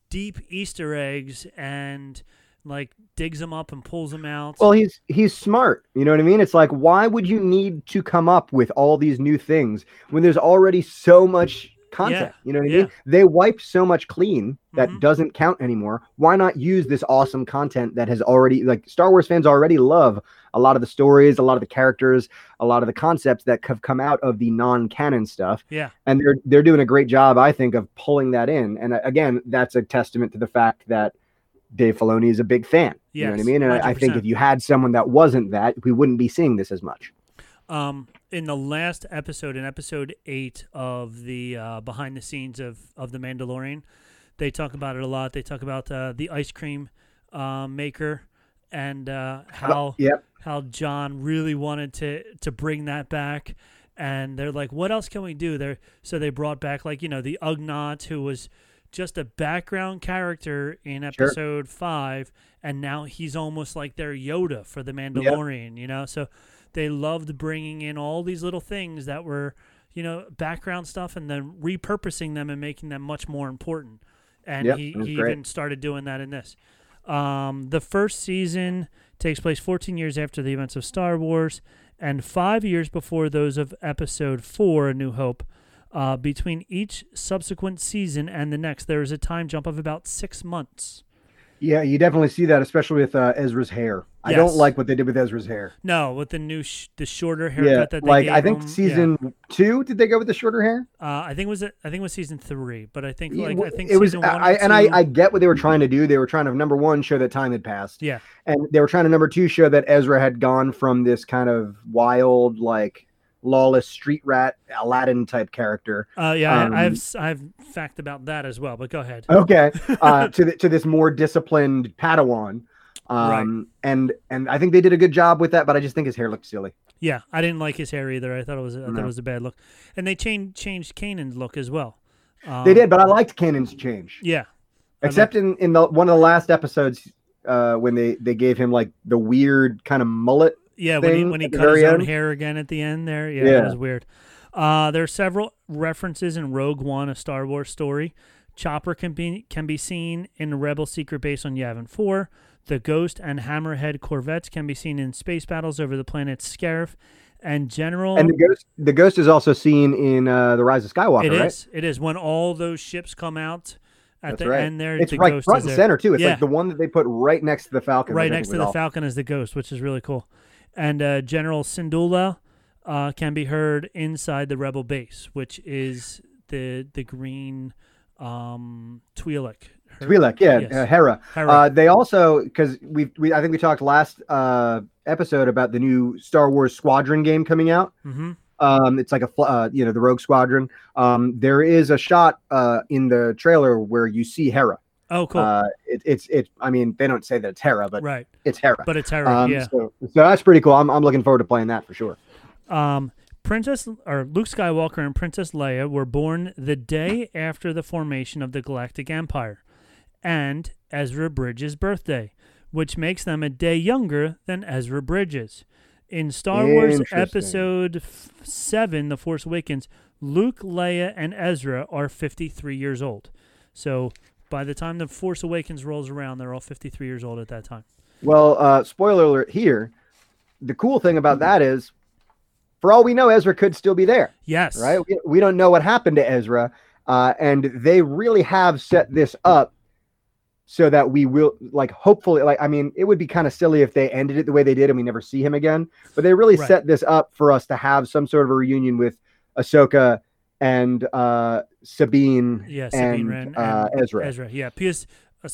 deep Easter eggs and like digs them up and pulls them out. Well, he's he's smart. You know what I mean? It's like why would you need to come up with all these new things when there's already so much content? Yeah, You know what I yeah. mean? They wipe so much clean that Mhm. doesn't count anymore. Why not use this awesome content that has already like Star Wars fans already love a lot of the stories, a lot of the characters, a lot of the concepts that have come out of the non-canon stuff yeah, and they're they're doing a great job, I think, of pulling that in. And uh, again, that's a testament to the fact that Dave Filoni is a big fan. you know what I mean? And I, I think if you had someone that wasn't that, we wouldn't be seeing this as much. um, in the last episode, in episode eight of the uh, behind the scenes of of the Mandalorian, they talk about it a lot. They talk about uh, the ice cream uh, maker and uh, how Yep. how Jon really wanted to to bring that back. And they're like, what else can we do? There, so they brought back like you know the Ugnaught, who was just a background character in episode five, and now he's almost like their Yoda for the Mandalorian. You know, so they loved bringing in all these little things that were you know background stuff, and then repurposing them and making them much more important. And Yep, he, he great. even started doing that in this. Um, the first season takes place 14 years after the events of Star Wars and five years before those of Episode 4, A New Hope. Uh, between each subsequent season and the next, there is a time jump of about six months. Yeah, you definitely see that, especially with uh, Ezra's hair. I don't like what they did with Ezra's hair. No, with the new, sh- the shorter haircut Yeah, that they like I think him, yeah. season two, did they go with the shorter hair? Uh, I think it was it. I think it was season three, but I think Yeah, like I think it was. I, and I, I get what they were trying to do. They were trying to number one show that time had passed. yeah, and they were trying to number two show that Ezra had gone from this kind of wild, like lawless street rat Aladdin type character. Uh, yeah, I- Um, I've I've fact about that as well. But go ahead. Okay, uh, to the, to this more disciplined Padawan. Right. Um, and and I think they did a good job with that, but I just think his hair looked silly. Yeah, I didn't like his hair either. I thought it was I thought it was a bad look, and they changed changed Kanan's look as well. Um, they did, but I liked Kanan's change. Yeah, I Except in in the one of the last episodes uh, when they they gave him like the weird kind of mullet. Yeah, when he when he cut his own end. hair again at the end there. Yeah, Yeah. that was weird. Uh, there are several references in Rogue One, a Star Wars story. Chopper can be can be seen in the Rebel secret base on Yavin Four. The Ghost and Hammerhead corvettes can be seen in space battles over the planet Scarif. And General, And the ghost the ghost is also seen in uh, the Rise of Skywalker, it right? is it is when all those ships come out at That's the right. end there. It's the right Ghost front and center too. It's yeah. like the one that they put right next to the Falcon. right next to the Falcon is the Ghost, which is really cool. And uh, General Syndulla uh, can be heard inside the Rebel base, which is the the green um, Twi'lek. Her- Twi'lek, yeah, yes. uh, Hera. Hera. Uh, they also because we we I think we talked last uh, episode about the new Star Wars Squadron game coming out. Mhm. Um, it's like a uh, you know the Rogue Squadron. Um, there is a shot uh, in the trailer where you see Hera. Oh, cool. Uh, it, it's it. I mean, they don't say that it's Hera, but right, it's Hera. but it's Hera. Um, yeah. so, so that's pretty cool. I'm I'm looking forward to playing that for sure. Um, Princess or Luke Skywalker and Princess Leia were born the day after the formation of the Galactic Empire, and Ezra Bridger's birthday, which makes them a day younger than Ezra Bridger. In Star Wars Episode Seven, The Force Awakens, Luke, Leia, and Ezra are fifty-three years old. So by the time The Force Awakens rolls around, they're all fifty-three years old at that time. Well, uh, spoiler alert here. The cool thing about that is, for all we know, Ezra could still be there. Yes. right? We, we don't know what happened to Ezra, uh, and they really have set this up so that we will, like, hopefully, like, I mean, it would be kind of silly if they ended it the way they did and we never see him again. But they really Right. set this up for us to have some sort of a reunion with Ahsoka and uh, Sabine, Yeah, Sabine and, Wren uh, and Ezra. Ezra, yeah. PS. uh,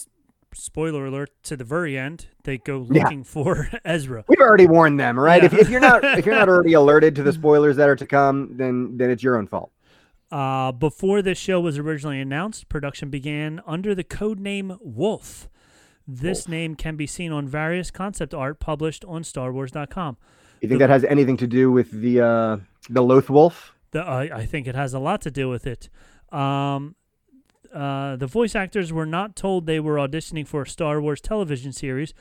spoiler alert to the very end, they go Yeah. looking for Ezra. We've already warned them, right? Yeah. If, if you're not if you're not already alerted to the spoilers that are to come, then then it's your own fault. Uh, before this show was originally announced, production began under the code name Wolf. This name can be seen on various concept art published on StarWars.com. You think that has anything to do with the uh, the Loth Wolf? The, I I think it has a lot to do with it. Um, uh, the voice actors were not told they were auditioning for a Star Wars television series,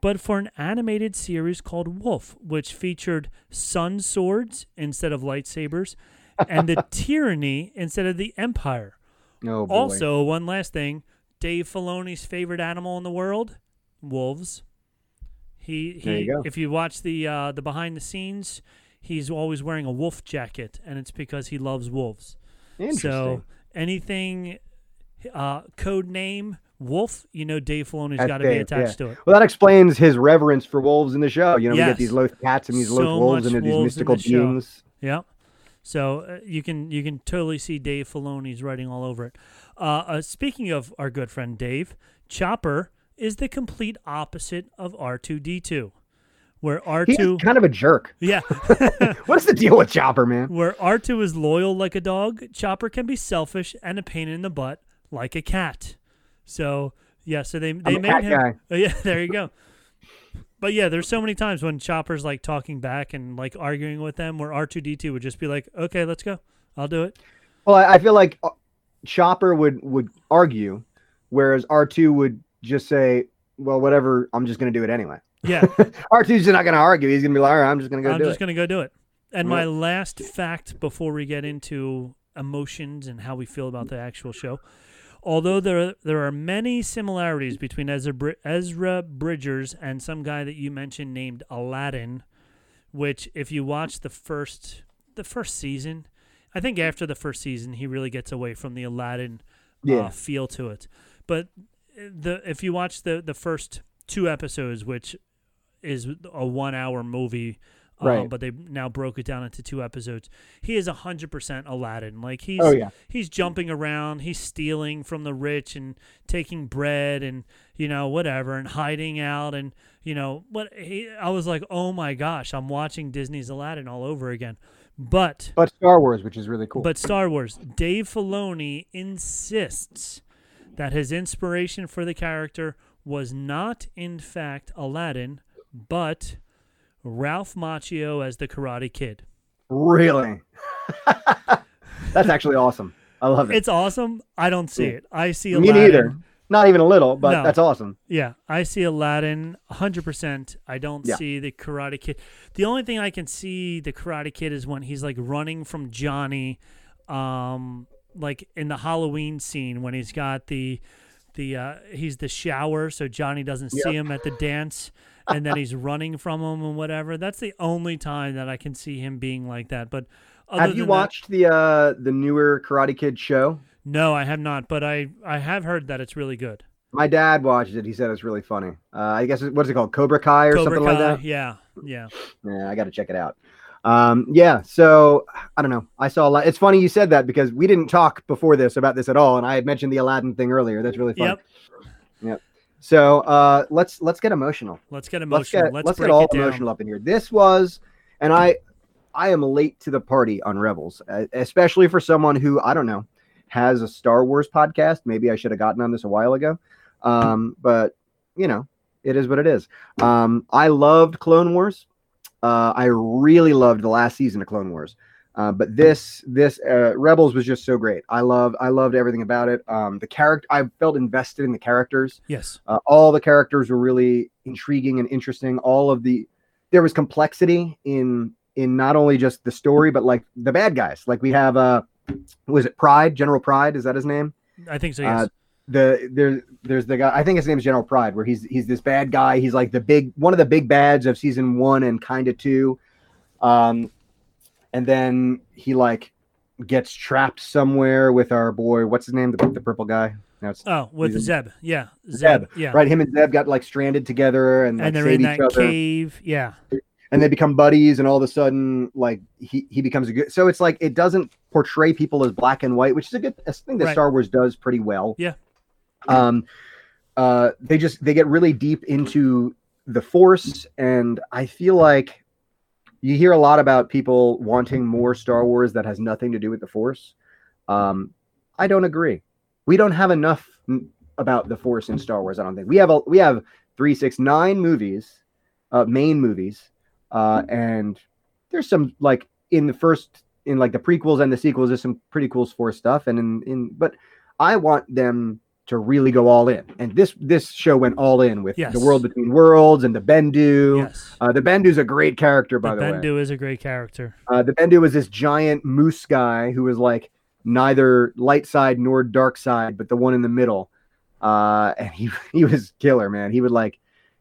but for an animated series called Wolf, which featured sun swords instead of lightsabers and the tyranny instead of the empire. Oh boy. Also, one last thing Dave Filoni's favorite animal in the world wolves. He, There he you go. if you watch the uh, the behind the scenes, he's always wearing a wolf jacket, and it's because he loves wolves. Interesting. So anything uh, code name wolf, you know Dave Filoni's got to be attached yeah. to it. Well, that explains his reverence for wolves in the show. You know, we get these Loth cats and these So Loth wolves and these wolves in mystical the beings. Yeah. So uh, you can you can totally see Dave Filoni's writing all over it. Uh, uh, speaking of our good friend Dave, Chopper is the complete opposite of R two D two, where R He's two kind of a jerk. yeah, What's the deal with Chopper, man? where R two is loyal like a dog, Chopper can be selfish and a pain in the butt like a cat. So yeah, so they they a made him. Oh, yeah, there you go. But yeah, there's so many times when Chopper's like talking back and like arguing with them, where R two D two would just be like, "Okay, let's go, I'll do it." Well, I, I feel like uh, Chopper would would argue, whereas R two would just say, "Well, whatever. I'm just going to do it anyway." Yeah, R 2s not going to argue. He's going to be like, "All right, I'm just going to go I'm do just it." gonna go do it. And Yeah. my last fact before we get into emotions and how we feel about the actual show, although there there are many similarities between Ezra Bri- Ezra Bridgers and some guy that you mentioned named Aladdin, which if you watch the first the first season, I think after the first season he really gets away from the Aladdin Yeah. uh, feel to it. But uh, the if you watch the the first two episodes, which is a one hour movie. Um, Right. but they now broke it down into two episodes. He is hundred percent Aladdin. Like he's Oh, yeah. he's jumping around, he's stealing from the rich and taking bread and you know whatever and hiding out and you know what he, I was like, "Oh my gosh, I'm watching Disney's Aladdin all over again." But But Star Wars, which is really cool. but Star Wars, Dave Filoni insists that his inspiration for the character was not in fact Aladdin, but Ralph Macchio as the Karate Kid. really, that's actually awesome. I love it. It's awesome. I don't see it. I see Aladdin. Me neither. Not even a little, but No. that's awesome. Yeah, I see Aladdin 100%. I don't Yeah. see the Karate Kid. The only thing I can see the Karate Kid is when he's like running from Johnny um like in the Halloween scene when he's got the the uh he's the shower so Johnny doesn't see him at the dance and then he's running from him and whatever. That's the only time that I can see him being like that. But other Have you than that- watched the uh the newer Karate Kid show? No, I have not, but I I have heard that it's really good. My dad watched it. He said it's really funny. Uh, I guess what's it called, Cobra Kai or Cobra something Kai, like that. Yeah, yeah. Yeah, I got to check it out. Um, yeah, so I don't know. I saw a lot. It's funny you said that because we didn't talk before this about this at all, and I had mentioned the Aladdin thing earlier. That's really fun. Yep. Yep. So uh, let's let's get emotional. Let's get Let's emotional. get Let's, let's, break get all it down. emotional up in here. This was, and I I am late to the party on Rebels, especially for someone who I don't know has a Star Wars podcast. Maybe I should have gotten on this a while ago, um, but you know, it is what it is. Um, I loved Clone Wars. Uh, I really loved the last season of Clone Wars. Uh, but this this uh, Rebels was just so great. I love I loved everything about it. Um, the character I felt invested in the characters. Yes. Uh, all the characters were really intriguing and interesting. All of the there was complexity in in not only just the story but like the bad guys. Like we have uh was it Pride? General Pride is that his name? I think so. Yes. The there there's the guy I think his name is General Pride where he's he's this bad guy. He's like the big one of the big bads of season 1 and kind of 2. Um and then he like gets trapped somewhere with our boy what's his name the, the purple guy? It's oh, with Zeb. Yeah. Zeb, Yeah. right? Him and Zeb got like stranded together and, like, And they're in that other, cave. Yeah. and they become buddies. And all of a sudden, like he he becomes a good. So it's like it doesn't portray people as black and white, which is a good a thing that Right. Star Wars does pretty well. Yeah. Um, uh, they just they get really deep into the Force, and I feel like you hear a lot about people wanting more Star Wars that has nothing to do with the Force. Um, I don't agree. We don't have enough n- about the Force in Star Wars. I don't think we have a we have three, six, nine movies, uh, main movies, uh, and there's some like in the first in like the prequels and the sequels. There's some pretty cool Force stuff, and in in but I want them to really go all in, and this this show went all in with Yes. the world between worlds and the Bendu. Yes. Uh, the Bendu's a great character, by the way. the, way. Bendu is a great character. Uh, the Bendu was this giant moose guy who was like neither light side nor dark side, but the one in the middle. Uh, and he he was killer, man. He would like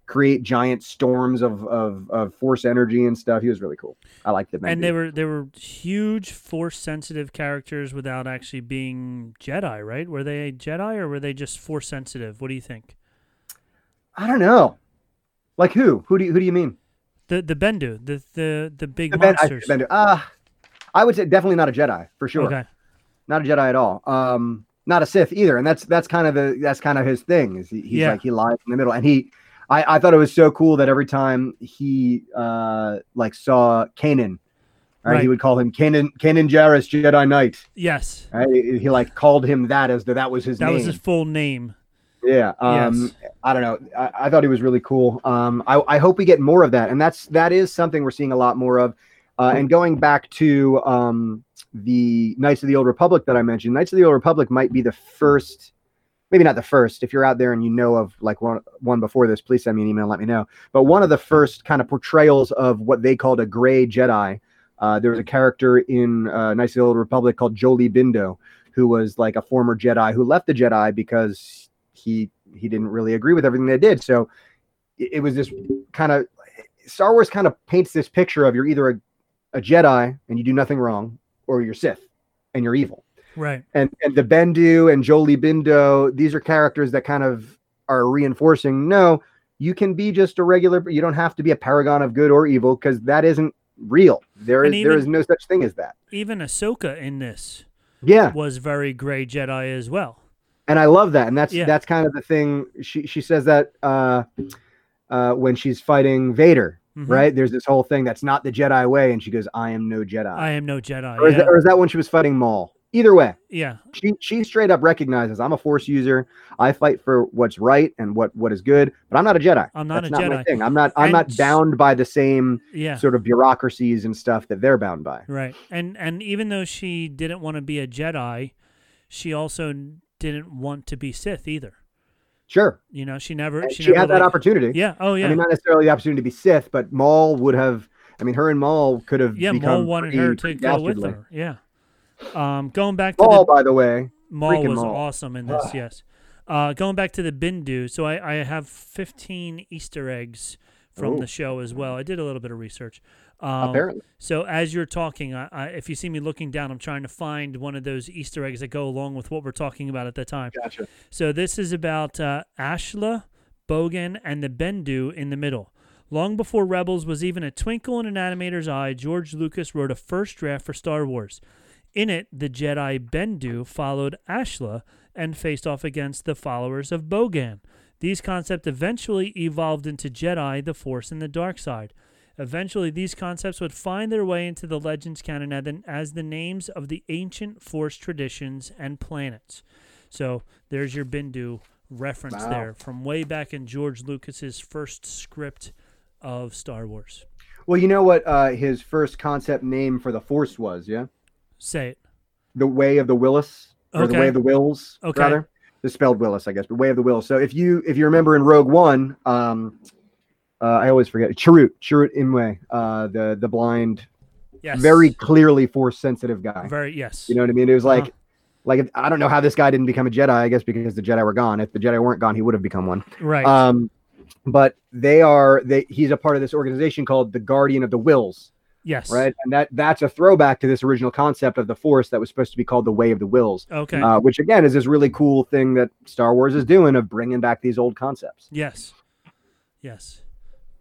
create giant storms of of, of force energy and stuff. He was really cool. I liked the And they were they were huge force sensitive characters without actually being Jedi, right? Were they Jedi or were they just force sensitive? What do you think? I don't know. Like who? Who do you, who do you mean? The the Bendu, the the the big The Ben- I- monsters. Bendu. Uh, I would say definitely not a Jedi for sure. Okay. Not a Jedi at all. Um, not a Sith either. And that's that's kind of the that's kind of his thing. Is he, he's Yeah. like he lies in the middle, and he. I, I thought it was so cool that every time he uh like saw Kanan, right, Right. he would call him Kanan Kanan Jarrus Jedi Knight. Yes. Right? He, he, like called him that as the, that was his That name. was his full name. Yeah. Um, Yes. I don't know. I, I thought he was really cool. Um, I, I hope we get more of that. And that's, that is something we're seeing a lot more of. Uh, and going back to um, the Knights of the Old Republic that I mentioned, Knights of the Old Republic might be the first, maybe not the first. If you're out there and you know of like one, one before this, please send me an email and let me know. But one of the first kind of portrayals of what they called a gray Jedi. Uh, there was a character in uh, the Old Republic called Jolee Bindo, who was like a former Jedi who left the Jedi because he he didn't really agree with everything they did. So it, it was this kind of Star Wars kind of paints this picture of you're either a, a Jedi and you do nothing wrong, or you're Sith and you're evil. Right. And and the Bendu and Jolee Bindo, these are characters that kind of are reinforcing no, you can be just a regular. You don't have to be a paragon of good or evil because that isn't real. There is And there even- is no such thing as that. Even Ahsoka in this Yeah. was very gray Jedi as well. and I love that. And that's Yeah. that's kind of the thing. She she says that uh, uh, when she's fighting Vader, Mhm. right? There's this whole thing that's not the Jedi way, and she goes, "I am no Jedi." I am no Jedi. or, is yeah. that, or is that when she was fighting Maul? Either way, yeah. she she straight up recognizes I'm a Force user. I fight for what's right and what what is good, but I'm not a Jedi. I'm not That's a not my thing. I'm not I'm And not bound by the same Yeah. sort of bureaucracies and stuff that they're bound by. Right. And and even though she didn't want to be a Jedi, she also didn't want to be Sith either. Sure, You know, she never And she, she, never had that opportunity. Yeah. Oh yeah. I mean, not necessarily the opportunity to be Sith, but Maul would have. I mean, her and Maul could have. yeah, Maul wanted her to go with her. Yeah. Um going back to Maul, the by the way, Maul freaking was Maul. awesome in this, yes. Uh going back to the Bendu, so I, I have fifteen Easter eggs from Ooh. the show as well. I did a little bit of research. Um, apparently. So as you're talking, I, I, if you see me looking down, I'm trying to find one of those Easter eggs that go along with what we're talking about at the time. Gotcha. So this is about uh, Ashla, Bogan, and the Bendu in the middle. Long before Rebels was even a twinkle in an animator's eye, George Lucas wrote a first draft for Star Wars. In it, the Jedi Bendu followed Ashla and faced off against the followers of Bogan. These concepts eventually evolved into Jedi, the Force, and the Dark Side. Eventually, these concepts would find their way into the Legends canon as the- names of the ancient Force traditions and planets. So there's your Bendu reference Wow. there from way back in George Lucas's first script of Star Wars. Well, you know what uh, his first concept name for the Force was, yeah? Say it. The Way of the Willis, or the Way of the Whills, Okay. rather. It's spelled Willis, I guess, but Way of the Whills. So if you if you remember in Rogue One, um, uh, I always forget Chirrut, Chirrut Imwe, uh, the the blind, Yes. very clearly Force sensitive guy. very yes. You know what I mean? It was like, Uh-huh. like I don't know how this guy didn't become a Jedi. I guess because the Jedi were gone. If the Jedi weren't gone, he would have become one. right. Um, but they are they. He's a part of this organization called the Guardian of the Whills, yes. right? And that that's a throwback to this original concept of the Force that was supposed to be called the Way of the Whills. Okay. Uh, which again is this really cool thing that Star Wars is doing of bringing back these old concepts. Yes. Yes.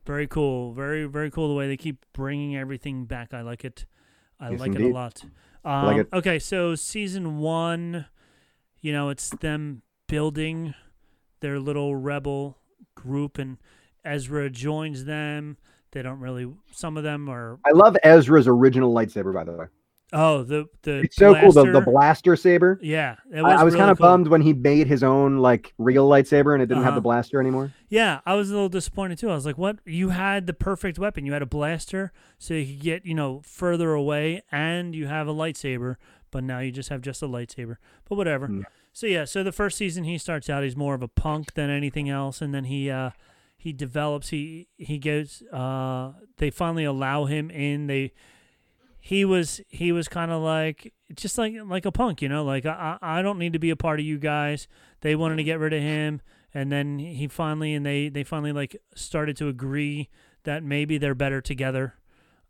Very cool. Very very cool the way they keep bringing everything back. I like it. I Yes, like it a lot. Um, like it. Okay, so season one, you know, it's them building their little rebel group, and Ezra joins them. They don't really. Some of them are. I love Ezra's original lightsaber, by the way. Oh, the the. It's so cool. The, the blaster. blaster saber. Yeah, it I, was I was really kind of cool. bummed when he made his own like real lightsaber and it didn't have Uh-huh. the blaster anymore. Yeah, I was a little disappointed too. I was like, "What? You had the perfect weapon. You had a blaster, so you could get you know further away, and you have a lightsaber. But now you just have just a lightsaber. But whatever. Mm. So yeah, so the first season he starts out, he's more of a punk than anything else, and then he uh he develops. He he goes. Uh, they finally allow him in. They he was he was kind of like just like like a punk, you know, like I I don't need to be a part of you guys. They wanted to get rid of him, and then he finally and they they finally like started to agree that maybe they're better together.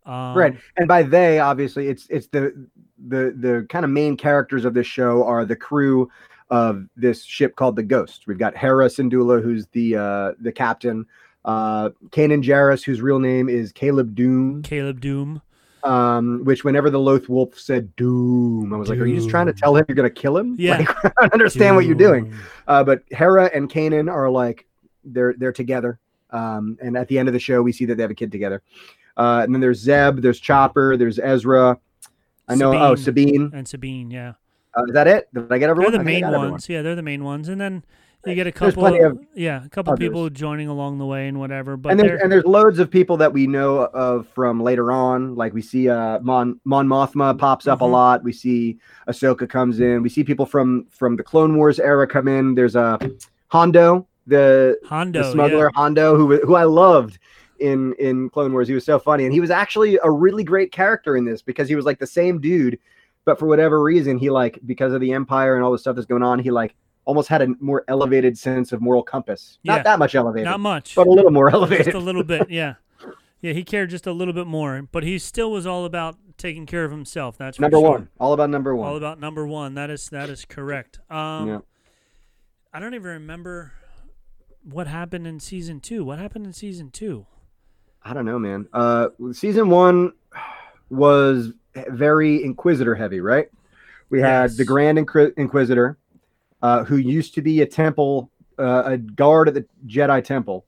Um, right. And by they, obviously, it's it's the the the kind of main characters of this show are the crew of this ship called the Ghost. We've got Hera Syndulla, who's the uh the captain. Uh, Kanan Jarrus, whose real name is Caleb Dume. Caleb Dume. Um, which whenever the Loth Wolf said Dume, I was like, "Are you just trying to tell him you're gonna kill him?" Yeah. Like, I don't understand what you're doing. Uh, but Hera and Kanan are like they're they're together. Um, and at the end of the show, we see that they have a kid together. Uh, and then there's Zeb, there's Chopper, there's Ezra. I know. Oh, Sabine. and Sabine. Yeah, Uh, is that it? Did I get everyone? they're the main got everyone. ones. Yeah, they're the main ones, and then you get a couple. plenty of yeah, a couple others. people joining along the way and whatever. But and there's and there's loads of people that we know of from later on. Like we see uh Mon Mon Mothma pops up Mhm. a lot. We see Ahsoka comes in. We see people from from the Clone Wars era come in. There's a uh, Hondo, the Hondo. the smuggler Hondo, who who I loved in in Clone Wars. He was so funny, and he was actually a really great character in this because he was like the same dude, but for whatever reason, he like because of the Empire and all the stuff that's going on, he like almost had a more elevated sense of moral compass. Not Yeah. that much elevated, not much. but a little more elevated. just a little bit yeah yeah he cared just a little bit more but he still was all about taking care of himself that's number sure. one, all about number one. all about number one that is that is correct um Yeah. i don't even remember what happened in season two what happened in season two I don't know, man. Uh, season one was very Inquisitor heavy, right? We had the Grand Inqui- Inquisitor, uh, who used to be a temple, uh, a guard at the Jedi Temple,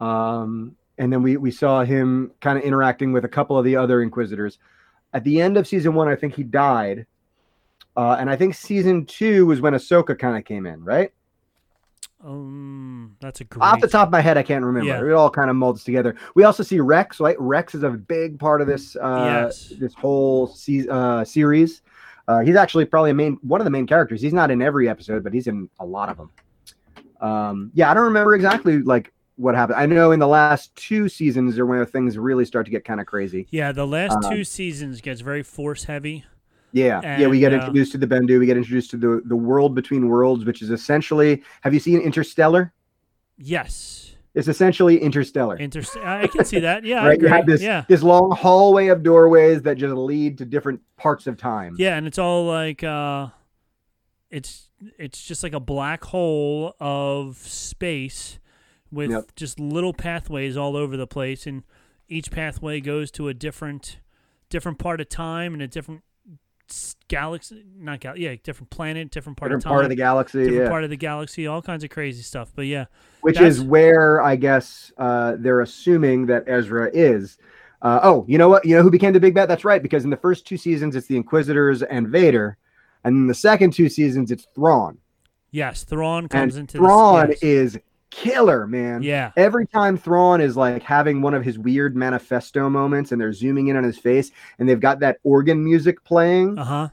um, and then we we saw him kind of interacting with a couple of the other Inquisitors. At the end of season one, I think he died, uh, and I think season two was when Ahsoka kind of came in, right? Um, that's a great. Off the top of my head, I can't remember. Yeah. It all kind of molds together. We also see Rex, right? Rex is a big part of this uh, Yes. this whole se- uh, series. Uh, he's actually probably a main one of the main characters. He's not in every episode, but he's in a lot of them. Um, yeah, I don't remember exactly like what happened. I know in the last two seasons are where things really start to get kind of crazy. Yeah, the last Um, two seasons gets very force heavy. Yeah, yeah, we get And, uh, introduced to the Bendu. We get introduced to the the world between worlds, which is essentially. Have you seen Interstellar? Yes, It's essentially Interstellar. Interest. I can see that. Yeah, right? You have this yeah, this long hallway of doorways that just lead to different parts of time. yeah, and it's all like uh, it's it's just like a black hole of space with Yep. just little pathways all over the place, and each pathway goes to a different different part of time and a different galaxy, not gal, yeah, different planet, different part different of time, part of the galaxy, different yeah. part of the galaxy, all kinds of crazy stuff. But yeah, Which is where I guess uh, they're assuming that Ezra is. Uh, oh, you know what? You know who became the big bad? That's right, because in the first two seasons it's the Inquisitors and Vader, and in the second two seasons it's Thrawn. yes, Thrawn comes and into Thrawn this, yes. is killer, man. Yeah. Every time Thrawn is like having one of his weird manifesto moments, and they're zooming in on his face, and they've got that organ music playing. Uh huh.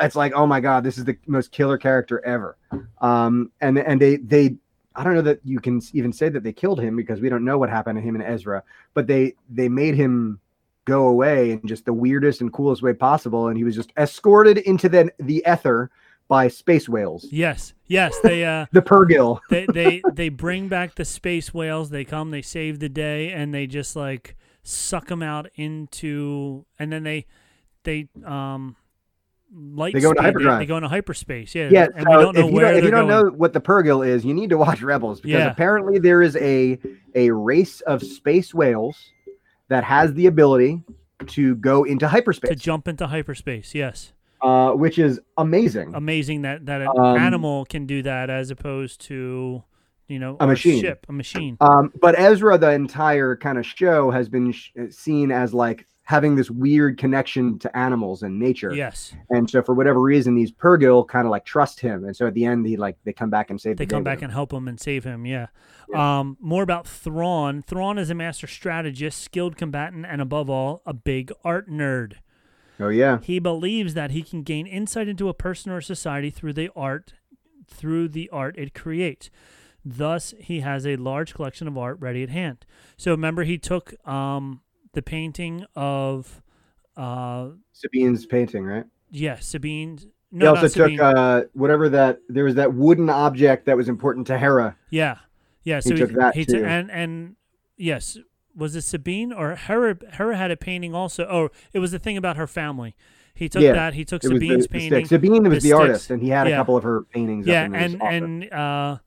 it's like oh my god this is the most killer character ever um and and they they i don't know that you can even say that they killed him because we don't know what happened to him and ezra but they they made him go away in just the weirdest and coolest way possible and he was just escorted into the the ether by space whales Yes, yes, they uh the purrgil they they they bring back the space whales. They come, they save the day, and they just like suck them out into, and then they they um light They go into speed. They, hyperdrive. they go into hyperspace. Yeah, yeah and so we don't know if you don't, if you don't know what the purrgil is you need to watch rebels because Yeah. apparently there is a a race of space whales that has the ability to go into hyperspace to jump into hyperspace. Yes, uh, which is amazing. amazing that that an Um, animal can do that as opposed to you know A machine. ship, a machine. Um, but Ezra, the entire kind of show has been sh- seen as like having this weird connection to animals and nature. Yes, And so for whatever reason, these Purrgil kind of like trust him. And so at the end, he like they come back and save they the come back and help him and save him. Yeah. Um, more about Thrawn. Thrawn is a master strategist, skilled combatant, and above all, a big art nerd. Oh yeah. He believes that he can gain insight into a person or society through the art, through the art it creates. Thus, he has a large collection of art ready at hand. So remember, he took um, the painting of, uh, Sabine's painting, right? yeah, Sabine. he No, also not took Sabine. uh, whatever that there was that wooden object that was important to Hera. Yeah, yeah. He So took that he too. took and and yes, was it Sabine or Hera? Hera had a painting also. Oh, it was the thing about her family. He took Yeah, that. He took It the, Sabine's the painting. Sabine was the, sticks. artist, and he had a couple of her paintings. Yeah, up in and and uh,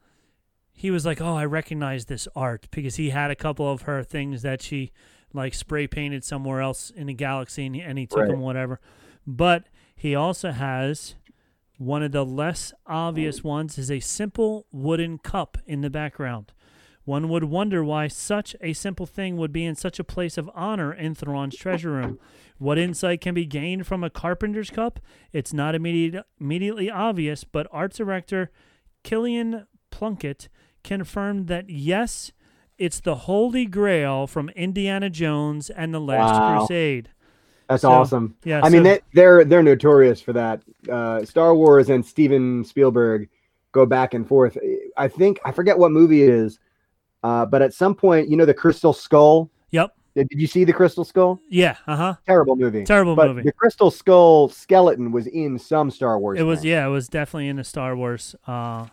he was like, "Oh, I recognize this art because he had a couple of her things that she like spray painted somewhere else in the galaxy, and he, and he took Right. them whatever." But he also has one of the less obvious ones is a simple wooden cup in the background. One would wonder why such a simple thing would be in such a place of honor in Thrawn's treasure room. What insight can be gained from a carpenter's cup? It's not immediate, immediately obvious, but art director Killian Plunkett confirmed that yes, it's the Holy Grail from Indiana Jones and the Last Wow. Crusade. That's So, awesome. yeah, I mean so- they, they're they're notorious for that. Uh, Star Wars and Steven Spielberg go back and forth. I think I forget what movie it is, uh, but at some point, you know, the Crystal Skull. Yep. Did you see the Crystal Skull? Yeah. Uh huh. Terrible movie. Terrible but movie. The Crystal Skull skeleton was in some Star Wars. It was thing. yeah. It was definitely in a Star Wars. Uh,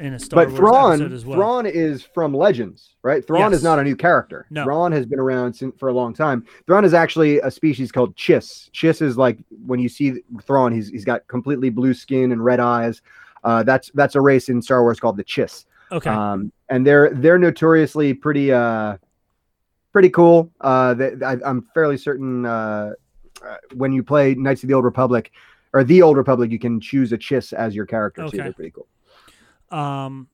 in a Star But Wars Thrawn, episode as well. Thrawn is from Legends, right? Thrawn Yes. is not a new character. No. Thrawn has been around sin- for a long time. Thrawn is actually a species called Chiss. Chiss is like when you see Thrawn, he's he's got completely blue skin and red eyes. Uh, that's that's a race in Star Wars called the Chiss. Okay. Um, and they're they're notoriously pretty uh pretty cool. Uh, they, I, I'm fairly certain uh, uh, when you play Knights of the Old Republic or the Old Republic, you can choose a Chiss as your character too. Okay. They're pretty cool. Um,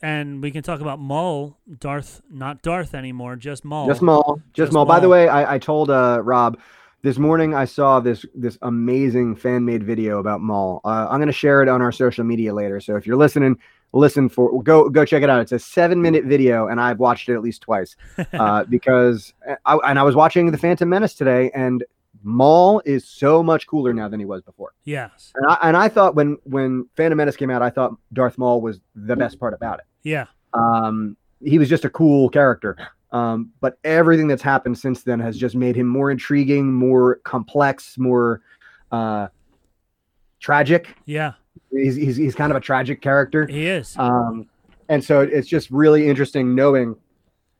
and we can talk about Maul, Darth, not Darth anymore, just Maul. Just Maul. Just, Just Maul. By the way, I, I told uh, Rob this morning I saw this this amazing fan made video about Maul. Uh, I'm gonna share it on our social media later. So if you're listening, listen for go go check it out. It's a seven minute video, and I've watched it at least twice uh, because I, and I was watching the Phantom Menace today, and Maul is so much cooler now than he was before. Yes. And I, and I thought when when Phantom Menace came out, I thought Darth Maul was the best part about it. Yeah. Um, he was just a cool character. Um, but everything that's happened since then has just made him more intriguing, more complex, more uh, tragic. Yeah. He's, he's, he's kind of a tragic character. He is. Um, and so it's just really interesting knowing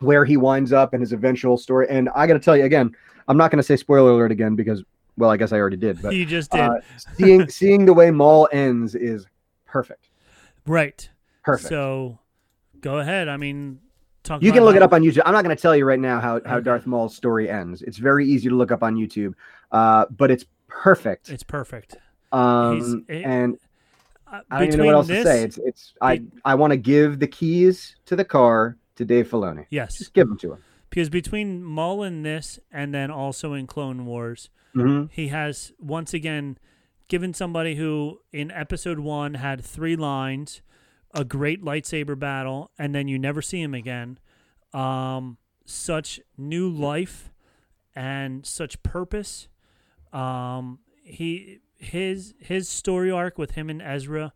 where he winds up and his eventual story. And I got to tell you again, I'm not going to say spoiler alert again because, well, I guess I already did. But you just did. uh, seeing seeing the way Maul ends is perfect. right. Perfect. So go ahead. I mean, talk You can look it up on YouTube. I'm not going to tell you right now how, how Okay. Darth Maul's story ends. It's very easy to look up on YouTube, uh, but it's perfect. It's perfect. Um, it- and Uh, I don't even know what else to say. It's it's I I want to give the keys to the car to Dave Filoni. yes. Just give them to him. Because between Maul in this and then also in Clone Wars, hmm he has once again given somebody who in episode one had three lines, a great lightsaber battle, and then you never see him again. Um, such new life and such purpose. Um, he his his story arc with him and Ezra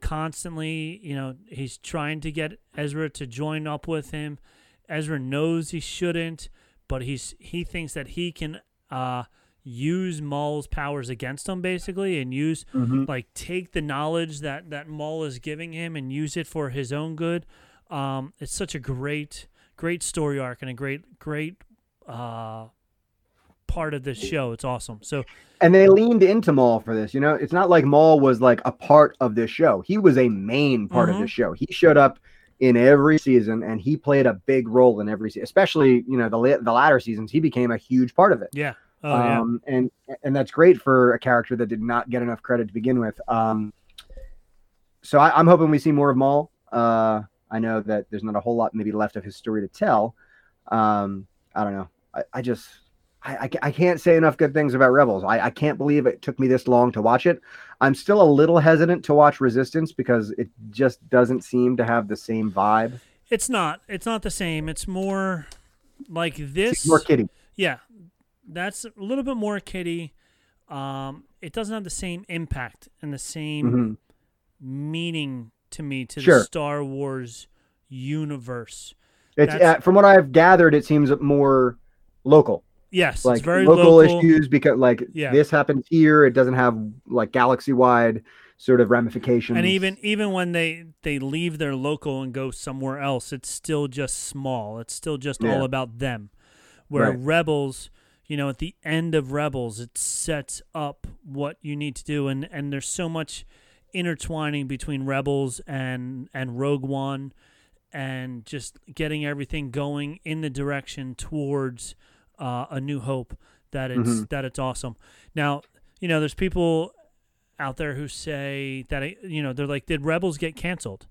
constantly, you know, he's trying to get Ezra to join up with him. Ezra knows he shouldn't, but he's he thinks that he can uh use Maul's powers against him basically and use like take the knowledge that that Maul is giving him and use it for his own good. Um it's such a great great story arc and a great great uh part of this show. It's awesome. So And they leaned into Maul for this. You know, it's not like Maul was like a part of this show. He was a main part Mhm. of this show. He showed up in every season, and he played a big role in every season. Especially, you know, the the latter seasons, he became a huge part of it. yeah. Oh yeah. um, and and that's great for a character that did not get enough credit to begin with. Um, so I, I'm hoping we see more of Maul. Uh, I know that there's not a whole lot maybe left of his story to tell. Um, I don't know. I, I just I, I, I can't say enough good things about Rebels. I, I can't believe it took me this long to watch it. I'm still a little hesitant to watch Resistance because it just doesn't seem to have the same vibe. It's not. It's not the same. It's more like this. It's more kiddie. Yeah, that's a little bit more kitty. Um, it doesn't have the same impact and the same Mhm. meaning to me to Sure. the Star Wars universe. It's uh, from what I've gathered, it seems more local. Yes, like it's very local, local. issues because like Yeah. this happens here it doesn't have like galaxy wide sort of ramifications And even even when they they leave their local and go somewhere else, it's still just small. It's still just all about them. Where Right. Rebels, you know, at the end of Rebels, it sets up what you need to do, and and there's so much intertwining between Rebels and and Rogue One, and just getting everything going in the direction towards uh, a New Hope. That it's Mhm. that it's awesome. Now, you know, there's people out there who say that it- you know they're like, did Rebels get canceled?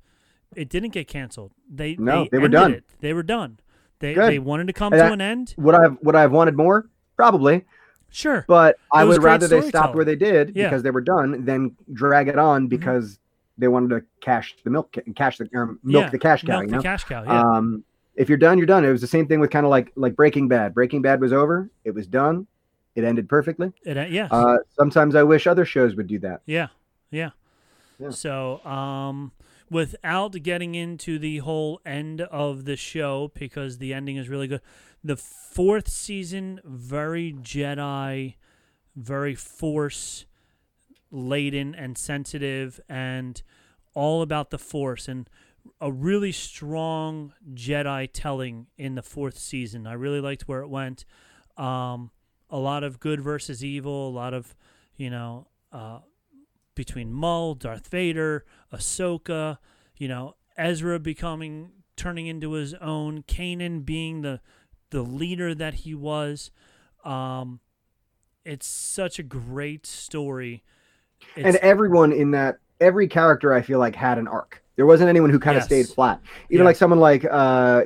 It didn't get canceled. They No, they were done. It. They were done. They Good. they wanted to come And to that- an end. would i have would i have wanted more probably Sure. but i It was would rather they stopped where they did Yeah. Mm-hmm. because they were done than drag it on because they wanted to cash the milk cash the or milk Yeah, the cash cow milk you the cash cow. Yeah. um if you're done you're done. It was the same thing with kind of like like breaking bad. Breaking bad was over. It was done. It ended perfectly. It, yeah. uh sometimes i wish other shows would do that. Yeah, yeah. Yeah. So, um, without getting into the whole end of the show, because the ending is really good, the fourth season, very Jedi, very Force laden and sensitive, and all about the Force, and a really strong Jedi telling in the fourth season. I really liked where it went. Um, a lot of good versus evil, a lot of, you know, uh, between Maul, Darth Vader, Ahsoka, you know, Ezra becoming turning into his own, Kanan being the the leader that he was. Um, it's such a great story. and everyone in that every character i feel like had an arc There wasn't anyone who kind of stayed flat. Even Yeah. like someone like uh,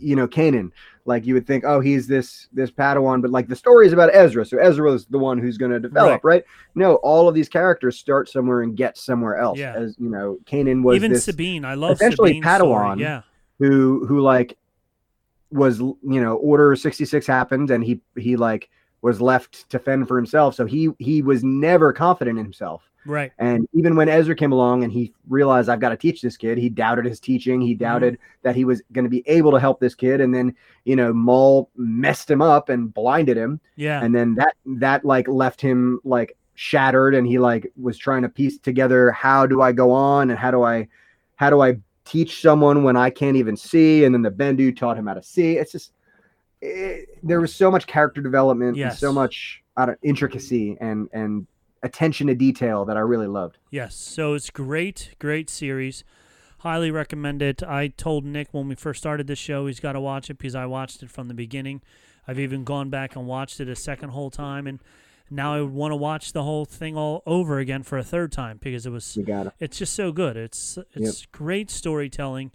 you know, Kanan. Like you would think, oh, he's this this Padawan, but like the story is about Ezra, so Ezra is the one who's going to develop, right. No, all of these characters start somewhere and get somewhere else. Yeah. As you know, Kanan was Even this Sabine, I love essentially Sabine's story, Padawan. Yeah, who who like was you know order 66 happened and he he like was left to fend for himself so he he was never confident in himself right. and even when ezra came along and he realized i've got to teach this kid he doubted his teaching. He mm-hmm. doubted that he was going to be able to help this kid. And then you know maul messed him up and blinded him. Yeah, and then that that like left him like shattered. And he like was trying to piece together how do i go on? And how do i how do i teach someone when i can't even see? And then the bendu taught him how to see. It's just it, there was so much character development and so much I don't, intricacy and and attention to detail that i really loved Yes, so it's great, great series. Highly recommend it. I told Nick when we first started this show he's got to watch it because I watched it from the beginning. I've even gone back and watched it a second whole time, and now I would want to watch the whole thing all over again for a third time because it was you got it it's just so good. It's it's great storytelling.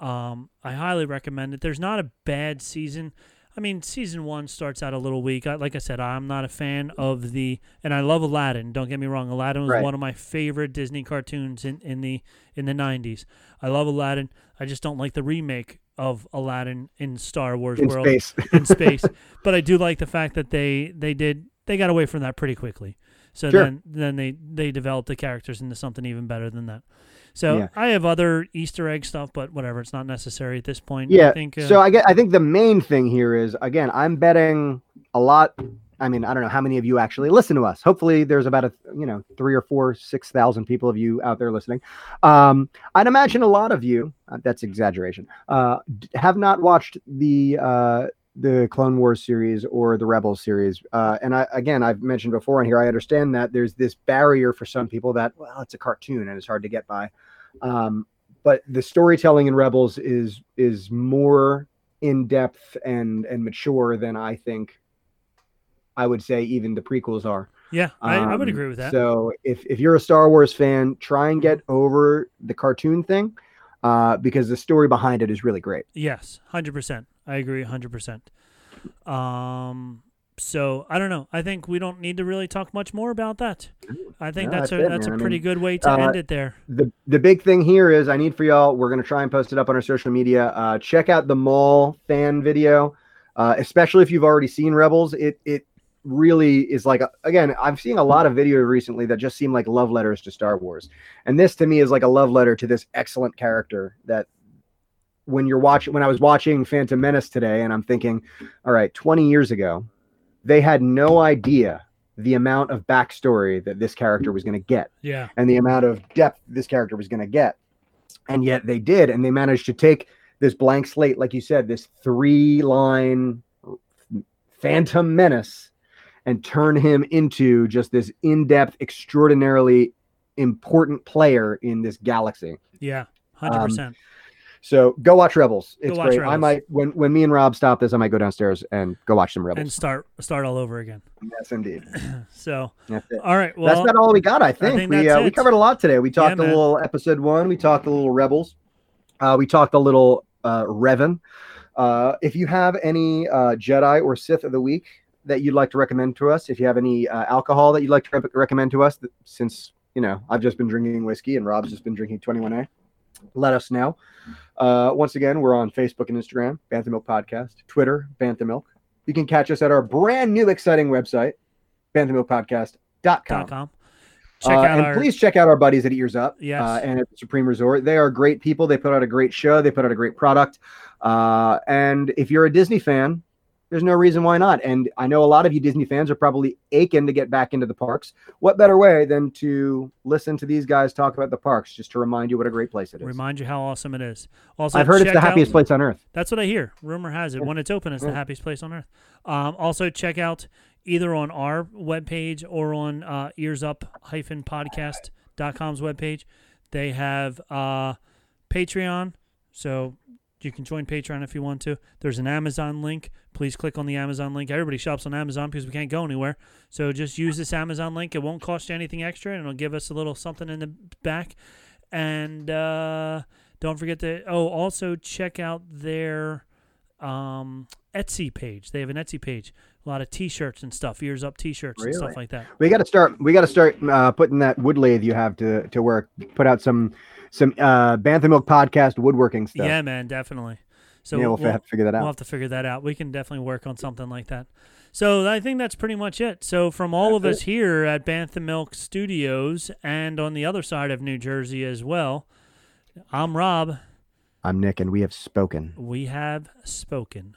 Um, I highly recommend it. There's not a bad season. I mean, season one starts out a little weak. I, like I said, I'm not a fan of the, and I love Aladdin. Don't get me wrong. Aladdin was Right. one of my favorite Disney cartoons in, in the in the 90s. I love Aladdin. I just don't like the remake of Aladdin in Star Wars in world space in space. but I do like the fact that they they did they got away from that pretty quickly. So Sure. then then they they developed the characters into something even better than that. So Yeah. I have other Easter egg stuff, but whatever, it's not necessary at this point. I Yeah. think uh, so I get. I think the main thing here is again, I'm betting a lot. I mean, I don't know how many of you actually listen to us. Hopefully, there's about a you know three or four, six thousand people of you out there listening. Um, I'd imagine a lot of you. Uh, that's exaggeration. Uh, have not watched the uh, the Clone Wars series or the Rebels series. Uh, and I again, I've mentioned before on here. I understand that there's this barrier for some people that well, it's a cartoon and it's hard to get by. Um, but the storytelling in Rebels is is more in depth and and mature than I think I would say even the prequels are. yeah, I, I would Um, agree with that. So if if you're a Star Wars fan, try and get over the cartoon thing, uh, because the story behind it is really great. yes, hundred percent. I agree, hundred percent. Um, so I don't know. I think we don't need to really talk much more about that. I think No, that's a that's it, that's man. a I pretty mean, good way to uh, end it there. the the big thing here is I need for y'all. We're gonna try and post it up on our social media. Uh, check out the Maul fan video, uh, especially if you've already seen Rebels. It it really is like a, again. I'm seeing a lot of video recently that just seem like love letters to Star Wars, and this to me is like a love letter to this excellent character that. When you're watching, when I was watching Phantom Menace today, and I'm thinking, all right, 20 years ago, they had no idea the amount of backstory that this character was going to get Yeah, and the amount of depth this character was going to get. And yet they did, and they managed to take this blank slate, like you said, this three line Phantom Menace, and turn him into just this in depth, extraordinarily important player in this galaxy. yeah, hundred Um, percent. So go watch Rebels. It's watch great. I might when when me and Rob stop this, I might go downstairs and go watch some Rebels And start start all over again. yes, indeed. So all right, well, that's not all we got. I think, think we uh, we covered a lot today. We talked a little episode one. We talked a little rebels. Uh, we talked a little uh, Revan. Uh, if you have any uh, Jedi or Sith of the week that you'd like to recommend to us, if you have any uh, alcohol that you'd like to re- recommend to us, th- since you know I've just been drinking whiskey and Rob's just been drinking 21A, let us know. Uh, once again, we're on Facebook and Instagram, Bantha Milk Podcast, Twitter, Bantha Milk. You can catch us at our brand new exciting website, banthamilkpodcast.com. com. Check Uh, out and our please check out our buddies at Ears Up Yes. uh, and at the Supreme Resort. They are great people. They put out a great show. They put out a great product. Uh, and if you're a Disney fan, there's no reason why not. And I know a lot of you Disney fans are probably aching to get back into the parks. What better way than to listen to these guys talk about the parks, just to remind you what a great place it is. remind you how awesome it is. Also, I've heard it's the out- happiest place on earth. That's what I hear. Rumor has it. When it's open, it's the happiest place on earth. Um, also, check out either on our webpage or on uh, earsup-podcast.com's webpage. They have uh, Patreon, so you can join Patreon if you want to. There's an Amazon link. Please click on the Amazon link. Everybody shops on Amazon because we can't go anywhere. So just use this Amazon link. It won't cost you anything extra, and it'll give us a little something in the back. And uh, don't forget to oh also check out their um, Etsy page. They have an Etsy page. A lot of T-shirts and stuff, ears up T-shirts and stuff like that. We got to start. We got to start uh, putting that wood lathe you have to to work. Put out some some uh, Bantha Milk podcast woodworking stuff. Yeah, man, definitely. So yeah, we'll, have to figure that out. We'll have to figure that out. We can definitely work on something like that. So I think that's pretty much it. So from all of That's us here at Bantha Milk Studios and on the other side of New Jersey as well, I'm Rob. I'm Nick, and we have spoken. We have spoken.